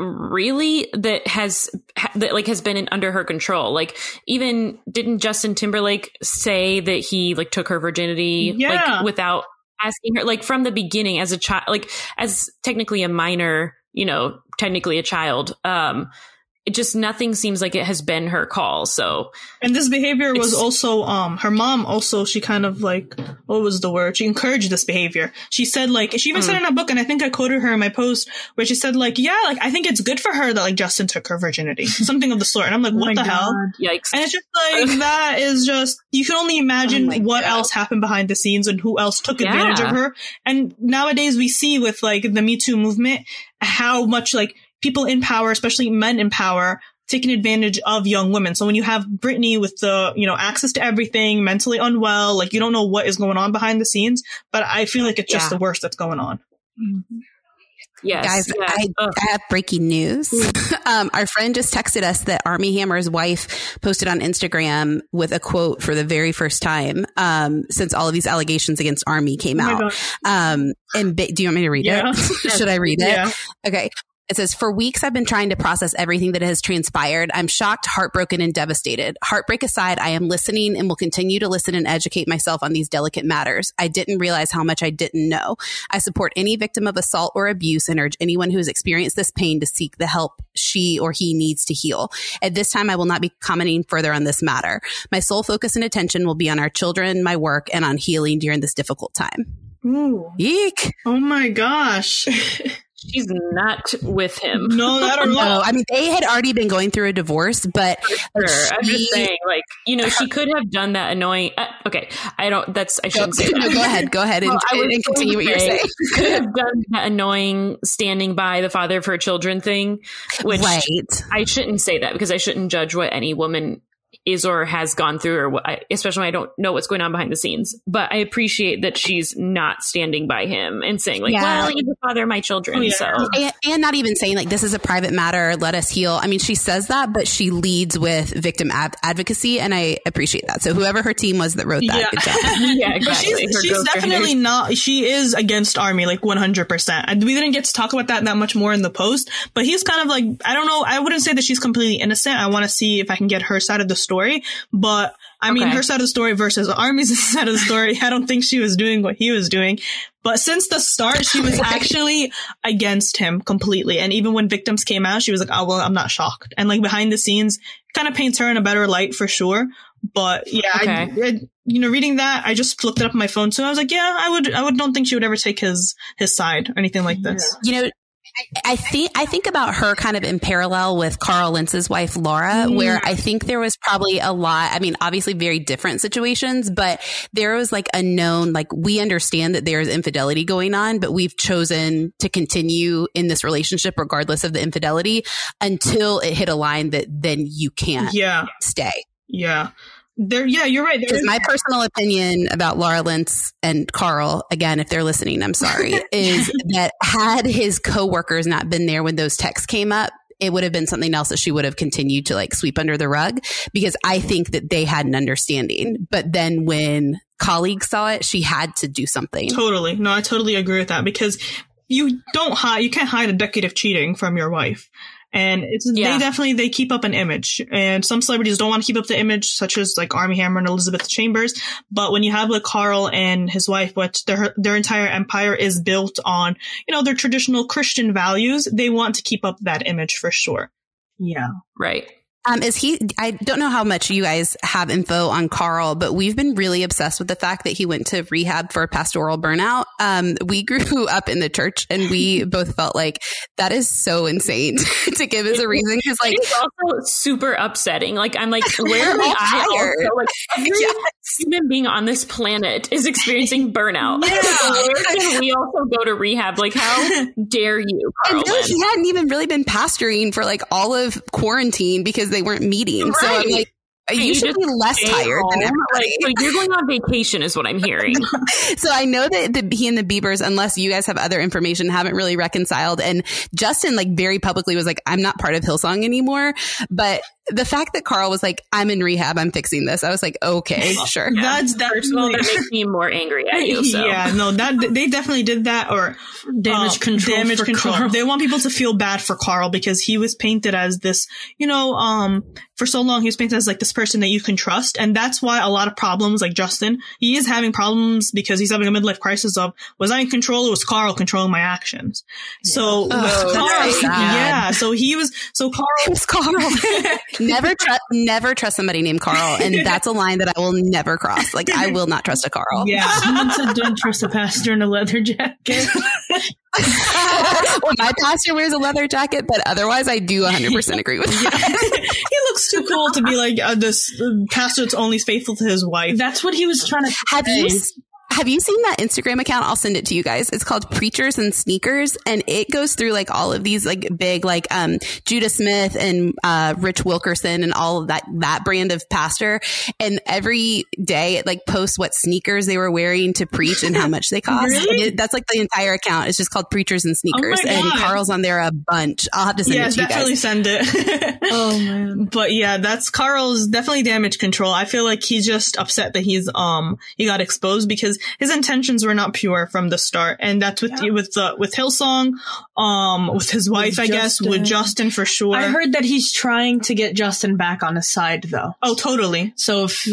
really that has that like has been in, under her control. Like even didn't Justin Timberlake say that he like took her virginity Yeah. like without asking her like from the beginning as a child like as technically a minor, you know, technically a child. Um it just nothing seems like it has been her call. So And this behavior was also um her mom also she kind of like what was the word? She encouraged this behavior. She said like she even said in a book and I think I quoted her in my post where she said like yeah like I think it's good for her that like Justin took her virginity *laughs* something of the sort and I'm like Oh what my the hell yikes. and it's just like *laughs* that is just you can only imagine Oh what God. else happened behind the scenes and who else took advantage Yeah. of her. And nowadays we see with like the Me Too movement how much like people in power, especially men in power, taking advantage of young women. So when you have Britney with the, you know, access to everything, mentally unwell, like you don't know what is going on behind the scenes, but I feel like it's just Yeah. the worst that's going on. yes. Guys, yes. I, Ugh. I have breaking news. *laughs* um, our friend just texted us that Armie Hammer's wife posted on Instagram with a quote for the very first time um, since all of these allegations against Armie came Oh out. Um, and ba- do you want me to read Yeah. it? *laughs* Should I read it? Yeah. Okay. It says, for weeks, I've been trying to process everything that has transpired. I'm shocked, heartbroken, and devastated. Heartbreak aside, I am listening and will continue to listen and educate myself on these delicate matters. I didn't realize how much I didn't know. I support any victim of assault or abuse and urge anyone who has experienced this pain to seek the help she or he needs to heal. At this time, I will not be commenting further on this matter. My sole focus and attention will be on our children, my work, and on healing during this difficult time. Ooh. Eek. Oh my gosh. *laughs* She's not with him. no, not at *laughs* all. No, I mean, they had already been going through a divorce, but like, Sure. I'm she- just saying, like, you know, she could have done that annoying. Uh, okay, I don't. That's I shouldn't say *laughs* No, go ahead. Go ahead and, Well, I was and continue what you're to say, saying. Could have done that annoying standing by the father of her children thing, which right. I shouldn't say that because I shouldn't judge what any woman is or has gone through, or what, I, especially when I don't know what's going on behind the scenes. But I appreciate that she's not standing by him and saying, like, Yeah. well, he's the father of my children. Oh, yeah. So And, and not even saying like this is a private matter, let us heal. I mean, she says that, but she leads with victim ad- advocacy, and I appreciate that. So whoever her team was that wrote that, Yeah. good job. *laughs* yeah, But exactly. she's, she's definitely not. She is against Armie, like one hundred percent. And we didn't get to talk about that that much more in the post. But he's kind of like I don't know. I wouldn't say that she's completely innocent. I want to see if I can get her side of the story. But I mean, Okay. her side of the story versus Armie's *laughs* side of the story. I don't think she was doing what he was doing. But since the start, she was *laughs* actually against him completely. And even when victims came out, she was like, "Oh well, I'm not shocked." And like behind the scenes, kind of paints her in a better light for sure. But yeah, I, Okay. I, you know, reading that, I just looked it up on my phone too. I was like, yeah, I would, I would, don't think she would ever take his his side or anything like this. You know, I think I think about her kind of in parallel with Carl Lentz's wife Laura, mm-hmm. where I think there was probably a lot. I mean, obviously very different situations, but there was like a known like we understand that there is infidelity going on, but we've chosen to continue in this relationship regardless of the infidelity until it hit a line that then you can't Yeah, stay. yeah, there. Yeah, you're right. There Because my personal opinion about Laura Lentz and Carl, again, if they're listening, I'm sorry, *laughs* is that had his coworkers not been there when those texts came up, it would have been something else that she would have continued to like sweep under the rug because I think that they had an understanding. But then when colleagues saw it, she had to do something. totally. No, I totally agree with that because you don't hide, you can't hide a decade of cheating from your wife. And it's Yeah. they definitely they keep up an image, and some celebrities don't want to keep up the image, such as like Armie Hammer and Elizabeth Chambers. But when you have like Carl and his wife, which their their entire empire is built on, you know, their traditional Christian values, they want to keep up that image for sure. Yeah. right. Um, is he? I don't know how much you guys have info on Carl, but we've been really obsessed with the fact that he went to rehab for pastoral burnout. Um, we *laughs* grew up in the church, and we both felt like that is so insane *laughs* to give as a reason. Because, like, it's also super upsetting. Like I'm like, *laughs* where am I? Also? Like every Yes. human being on this planet is experiencing burnout. Yeah. where can we also go to rehab? Like how dare you, and Carlin? really, he hadn't even really been pastoring for like all of quarantine because they weren't meeting. So, I'm like, uh, you, you should be less tired than home. everybody. Like, so you're going on vacation, is what I'm hearing. *laughs* so I know that the, he and the Biebers, unless you guys have other information, haven't really reconciled. And Justin, like, very publicly was like, "I'm not part of Hillsong anymore." But the fact that Carl was like, I'm in rehab, I'm fixing this. I was like, okay, sure. Yeah. That's First of all, definitely that makes me more angry at you. So. yeah. No, that they definitely did that or Damage um, control. Damage control. Carl. They want people to feel bad for Carl because he was painted as this, you know, um, for so long he was painted as like this person that you can trust, and that's why a lot of problems, like Justin, he is having problems because he's having a midlife crisis of was I in control or was Carl controlling my actions? So Oh, Carl, that's yeah. So he was so Carl. It was Carl. *laughs* never trust, never trust somebody named Carl, and *laughs* that's a line that I will never cross. Like I will not trust a Carl. Yeah. Someone said, "Don't trust a pastor in a leather jacket." *laughs* well, my pastor wears a leather jacket, but otherwise, I do 100 percent agree with that. *laughs* he looks too cool to be like uh, this uh, pastor that's only faithful to his wife. That's what he was trying to Have say. you s- have you seen that Instagram account? I'll send it to you guys. It's called Preachers and Sneakers, and it goes through like all of these like big like um Judah Smith and uh Rich Wilkerson and all of that that brand of pastor. And every day it like posts what sneakers they were wearing to preach and how much they *laughs* cost. Really? It- that's like the entire account. It's just called Preachers and Sneakers, my and Carl's on there a bunch. I'll have to send yeah, it to you definitely send it. *laughs* Oh man. But yeah, that's Carl's definitely damage control. I feel like he's just upset that he's um he got exposed because his intentions were not pure from the start, and that's with Yeah. with the with Hillsong, um with his wife, I guess, with Justin. Justin for sure. I heard that he's trying to get Justin back on his side, though. oh, totally. So if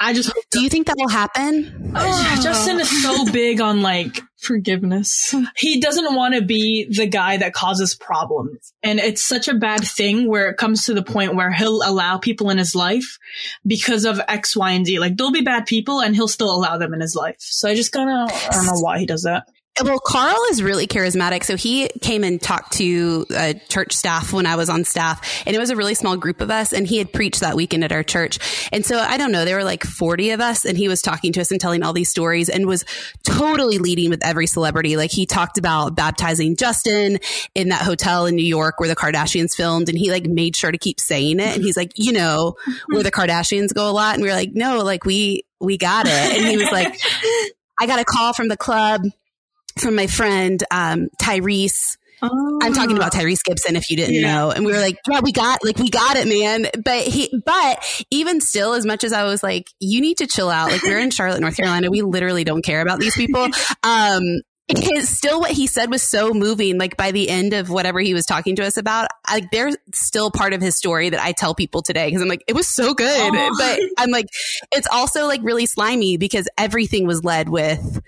I just hope Do you think that will happen? Oh, *sighs* Justin is so big on like forgiveness. He doesn't want to be the guy that causes problems. And it's such a bad thing where it comes to the point where he'll allow people in his life because of X, Y, and Z. Like they'll be bad people and he'll still allow them in his life. So I just kind of, I don't know why he does that. Well, Carl is really charismatic. So he came and talked to church staff when I was on staff, and it was a really small group of us. And he had preached that weekend at our church. And so I don't know, there were like 40 of us, and he was talking to us and telling all these stories and was totally leading with every celebrity. Like he talked about baptizing Justin in that hotel in New York where the Kardashians filmed, and he like made sure to keep saying it. And he's like, you know, where the Kardashians go a lot. And we were like, no, like we, we got it. And he was like, I got a call from the club from my friend um, Tyrese. I'm talking about Tyrese Gibson if you didn't Yeah. know. And we were like, yeah, we got like we got it, man. But he but even still, as much as I was like, you need to chill out. Like we're in *laughs* Charlotte, North Carolina. We literally don't care about these people. Um his, still what he said was so moving like by the end of whatever he was talking to us about like they're still part of his story that i tell people today because i'm like it was so good Oh. but i'm like it's also like really slimy because everything was led with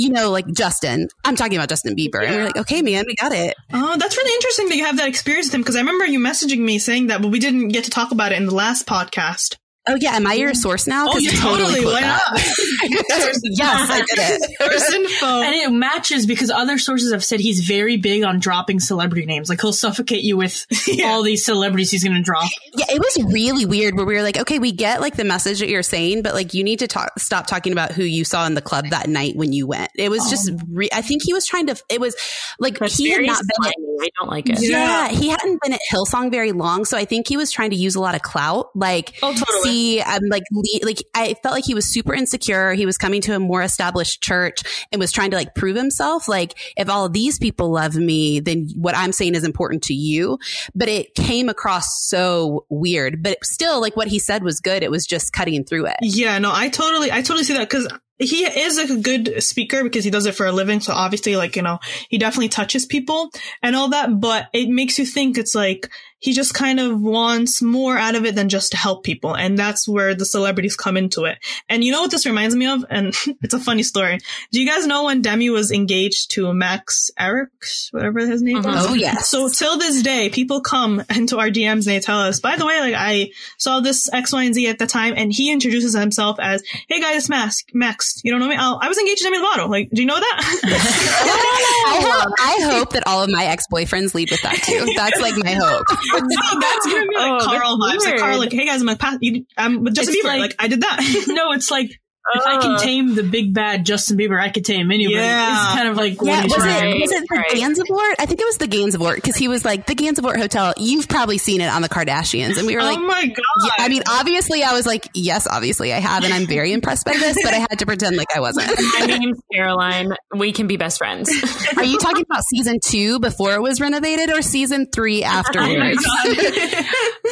you know, like Justin. I'm talking about Justin Bieber. And we're like, okay, man, we got it. Oh, that's really interesting that you have that experience with him because I remember you messaging me saying that, but we didn't get to talk about it in the last podcast. Oh yeah, am I your mm. source now? Oh, 'Cause yeah, you totally. quote Why that. not? *laughs* *laughs* yes, I did it. *laughs* Source info. And it matches because other sources have said he's very big on dropping celebrity names. Like he'll suffocate you with Yeah. all these celebrities he's going to drop. Yeah, it was really weird where we were like, okay, we get like the message that you're saying, but like you need to talk, stop talking about who you saw in the club that night when you went. It was just, oh. re- I think he was trying to, it was like That's he had not been at. I don't like it. Yeah, he hadn't been at Hillsong very long, so I think he was trying to use a lot of clout. Like, Oh, totally. See, um, like, le- like I felt like he was super insecure. He was coming to a more established church and was trying to like prove himself. Like, if all these people love me, then what I'm saying is important to you. But it came across so weird. But still, like what he said was good. It was just cutting through it. Yeah, no, I totally, I totally see that because he is a good speaker because he does it for a living. So obviously, like, you know, he definitely touches people and all that, but it makes you think it's like he just kind of wants more out of it than just to help people. And that's where the celebrities come into it. And you know what this reminds me of? And *laughs* it's a funny story. Do you guys know when Demi was engaged to Max Ehrich, whatever his name Mhm. was? Oh yes. So till this day, people come *laughs* into our DMs and they tell us, by the way, like I saw this X, Y, and Z at the time, and he introduces himself as, "Hey guys, it's Max, Max, you don't know me? Oh, I was engaged to Demi Lovato. Like, do you know that?" *laughs* I hope, I hope that all of my ex boyfriends lead with that too. That's like my hope. *laughs* so that's gonna be like Oh, Carl vibes. Like Carl, like, "Hey guys, I'm like, pa- you, I'm with Justin It's Bieber. like- Like, I did that." *laughs* no, it's like if I can tame the big bad Justin Bieber, I could tame anybody. Yeah. It's kind of like Yeah, what was trying. it was it the Right. Gansevoort? I think it was the Gansevoort because he was like the Gansevoort Hotel. You've probably seen it on the Kardashians, and we were like, oh my god! yeah, I mean, obviously, I was like, yes, obviously, I have, and I'm very impressed by this, but I had to pretend like I wasn't. *laughs* My name's Caroline. We can be best friends. Are you talking about season two before it was renovated, or season three afterwards? *laughs*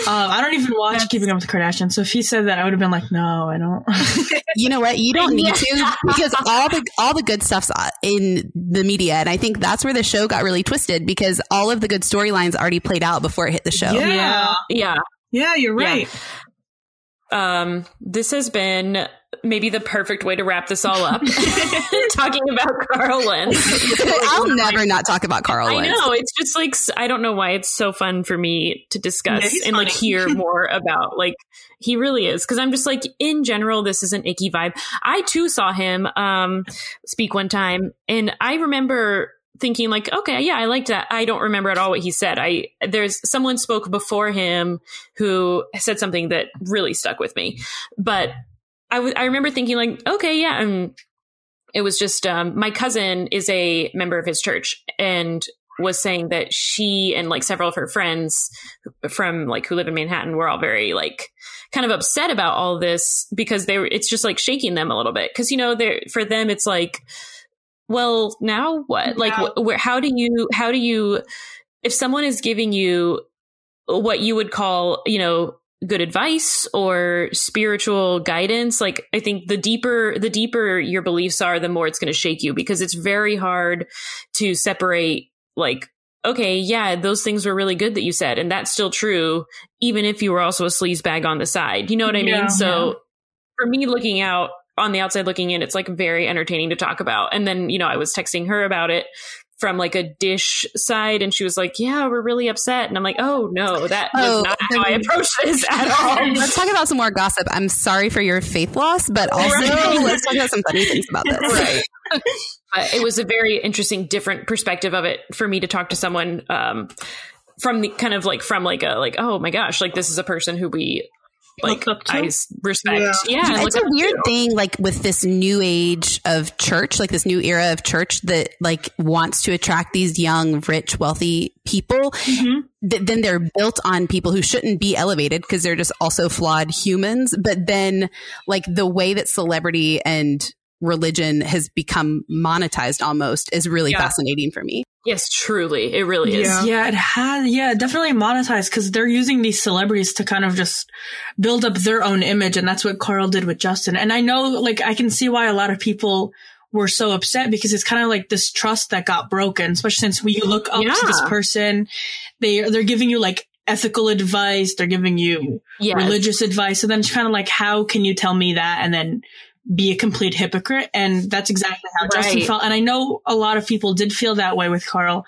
Um, *laughs* I don't even watch Keeping Up with the Kardashians, so if he said that, I would have been like, no, I don't. you know what? You don't need to *laughs* because all the all the good stuff's uh, in the media, and I think that's where the show got really twisted because all of the good storylines already played out before it hit the show. yeah. Yeah. yeah. yeah, you're Yeah. right. Um, this has been maybe the perfect way to wrap this all up. *laughs* Talking about Carl Lentz. I'll never not talk about Carl I know it's just like I don't know why it's so fun for me to discuss Yeah, he's and like hear *laughs* more about like he really is because I'm just like in general this is an icky vibe. I too saw him um speak one time and I remember thinking like okay yeah I liked that. I don't remember at all what he said. I there's someone spoke before him who said something that really stuck with me, but I w- I remember thinking like okay yeah and it was just um, my cousin is a member of his church and was saying that she and like several of her friends from like who live in Manhattan were all very like kind of upset about all this because they were it's just like shaking them a little bit. Because you know they for them it's like well now what? Like wh- where how do you how do you if someone is giving you what you would call you know good advice or spiritual guidance like i think the deeper the deeper your beliefs are the more it's going to shake you because it's very hard to separate like okay yeah those things were really good that you said and that's still true even if you were also a sleaze bag on the side you know what i Yeah. mean so for me looking out on the outside looking in it's like very entertaining to talk about and then you know i was texting her about it from like a dish side and she was like yeah we're really upset and i'm like oh no that Oh, was not how i approached this at *laughs* all Let's talk about some more gossip. I'm sorry for your faith loss, but *laughs* also Right. *laughs* let's talk about some funny things about this. right but it was a very interesting different perspective of it for me to talk to someone um from the kind of like from like a like oh my gosh like this is a person who we like Look up to? I s- respect Yeah. yeah, It's a weird to. thing, like with this new age of church, like this new era of church that like wants to attract these young, rich, wealthy people. Mhm. Th- then they're built on people who shouldn't be elevated because they're just also flawed humans. But then, like the way that celebrity and religion has become monetized almost is really Yeah. fascinating for me. yes truly it really is Yeah. Yeah, it has. Yeah, definitely monetized because they're using these celebrities to kind of just build up their own image, and that's what Carl did with Justin. And I know, like, I can see why a lot of people were so upset because it's kind of like this trust that got broken, especially since when you look up to this person, they they're giving you like ethical advice, they're giving you yes. religious advice, and then it's kind of like, how can you tell me that and then be a complete hypocrite? And that's exactly how Justin felt. And I know a lot of people did feel that way with Carl.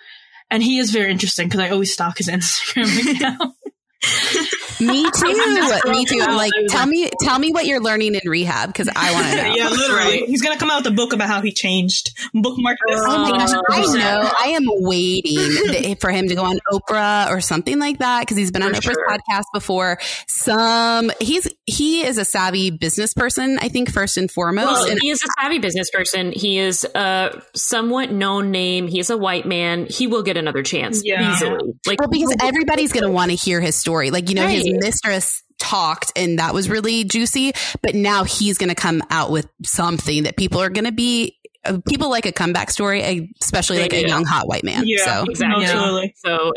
And he is very interesting because I always stalk his *laughs* Instagram account. *laughs* Me *laughs* too. me too. I'm like, tell me, tell me what you're learning in rehab because I want to *laughs* know. yeah, literally. He's gonna come out with a book about how he changed. Bookmark this. Oh my gosh, I know. I am waiting *laughs* for him to go on Oprah or something like that because he's been on For Oprah's sure. podcast before. Some he's he is a savvy business person, I think first and foremost. Well, and he is a savvy business person. He is a somewhat known name. He's a white man. He will get another chance Yeah. easily. Like well, because everybody's going to want to hear his story. Like you know, his Right. Mistress talked, and that was really juicy. But now he's going to come out with something that people are going to be. Uh, people like a comeback story, especially They like a young hot white man. Yeah. So exactly. No, totally. So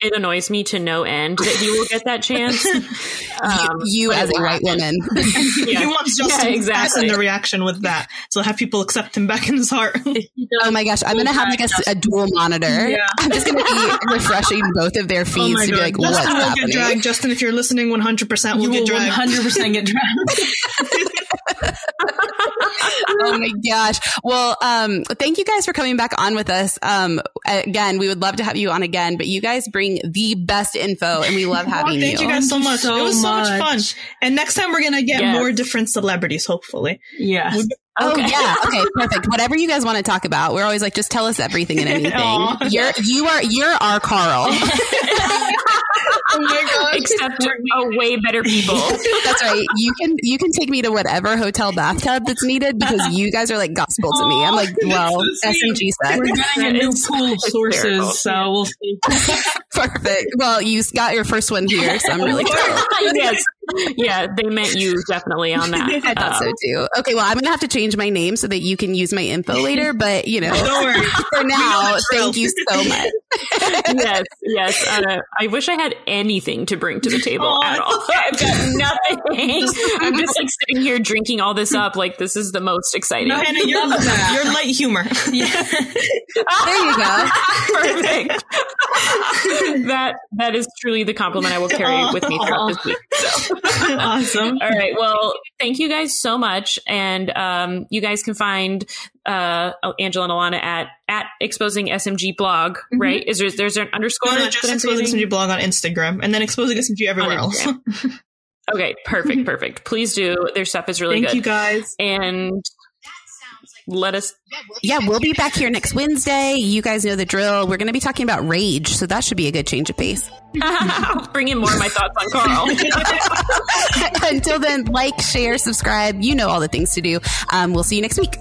it annoys me to no end that he will get that chance. *laughs* Um, you but as a white woman. *laughs* Yeah. He wants Justin Yeah, to exactly. fasten the reaction with that. So have people accept him back in his heart. *laughs* Oh my gosh, I'm gonna have like a dual monitor. Yeah. I'm just gonna be refreshing both of their oh feeds my to be god. like, what's Justin will happening? get dragged. Justin, if you're listening 100% will you get will dragged. 100% get dragged. *laughs* oh my gosh. Well, um, thank you guys for coming back on with us. Um, again, we would love to have you on again, but you guys bring the best info and we love *laughs* having Oh, thank you you. guys so much. so it was so much much. fun. And next time we're gonna get Yes. more different celebrities, hopefully. yeah. Oh Okay. yeah. *laughs* Okay. Perfect. Whatever you guys want to talk about, we're always like, just tell us everything and anything. You're, you are, you're our Carl. oh my god! Except a way better people. That's right. You can you can take me to whatever hotel bathtub that's needed because *laughs* you guys are like gospel to me. I'm like, oh, well, so SMG said. We're getting a new It's pool of sources, so we'll see. *laughs* Perfect. Well, you got your first one here, so I'm really *laughs* thrilled. yes. Yeah, they meant you definitely on that. *laughs* I thought so Um, too. Okay, well, I'm gonna have to change my name so that you can use my info *laughs* later. But you know, Don't worry. for now, thank you so much. *laughs* yes, yes. Uh, I wish I had anything to bring to the table Aw, at all. I've got nothing. I'm just like sitting here drinking all this up. Like this is the most exciting. No, Hannah, you're, that. you're light humor. There you go. Perfect. that that is truly the compliment I will carry with me throughout this week. So. *laughs* awesome. All right. Well, thank you guys so much, and um, you guys can find uh, Angela and Alana at at exposing SMG blog. Right? Is there there's an underscore? No, no, just exposing? SMG blog on Instagram, and then exposing SMG everywhere else. *laughs* Okay, perfect, *laughs* perfect. Please do. Their stuff is really good. Thank good. you guys. and let us Yeah, we'll be back here next Wednesday. You guys know the drill. We're going to be talking about rage, so that should be a good change of pace. *laughs* bring in more of my thoughts on Carl. *laughs* Until then, like, share, subscribe. You know all the things to do. Um, we'll see you next week.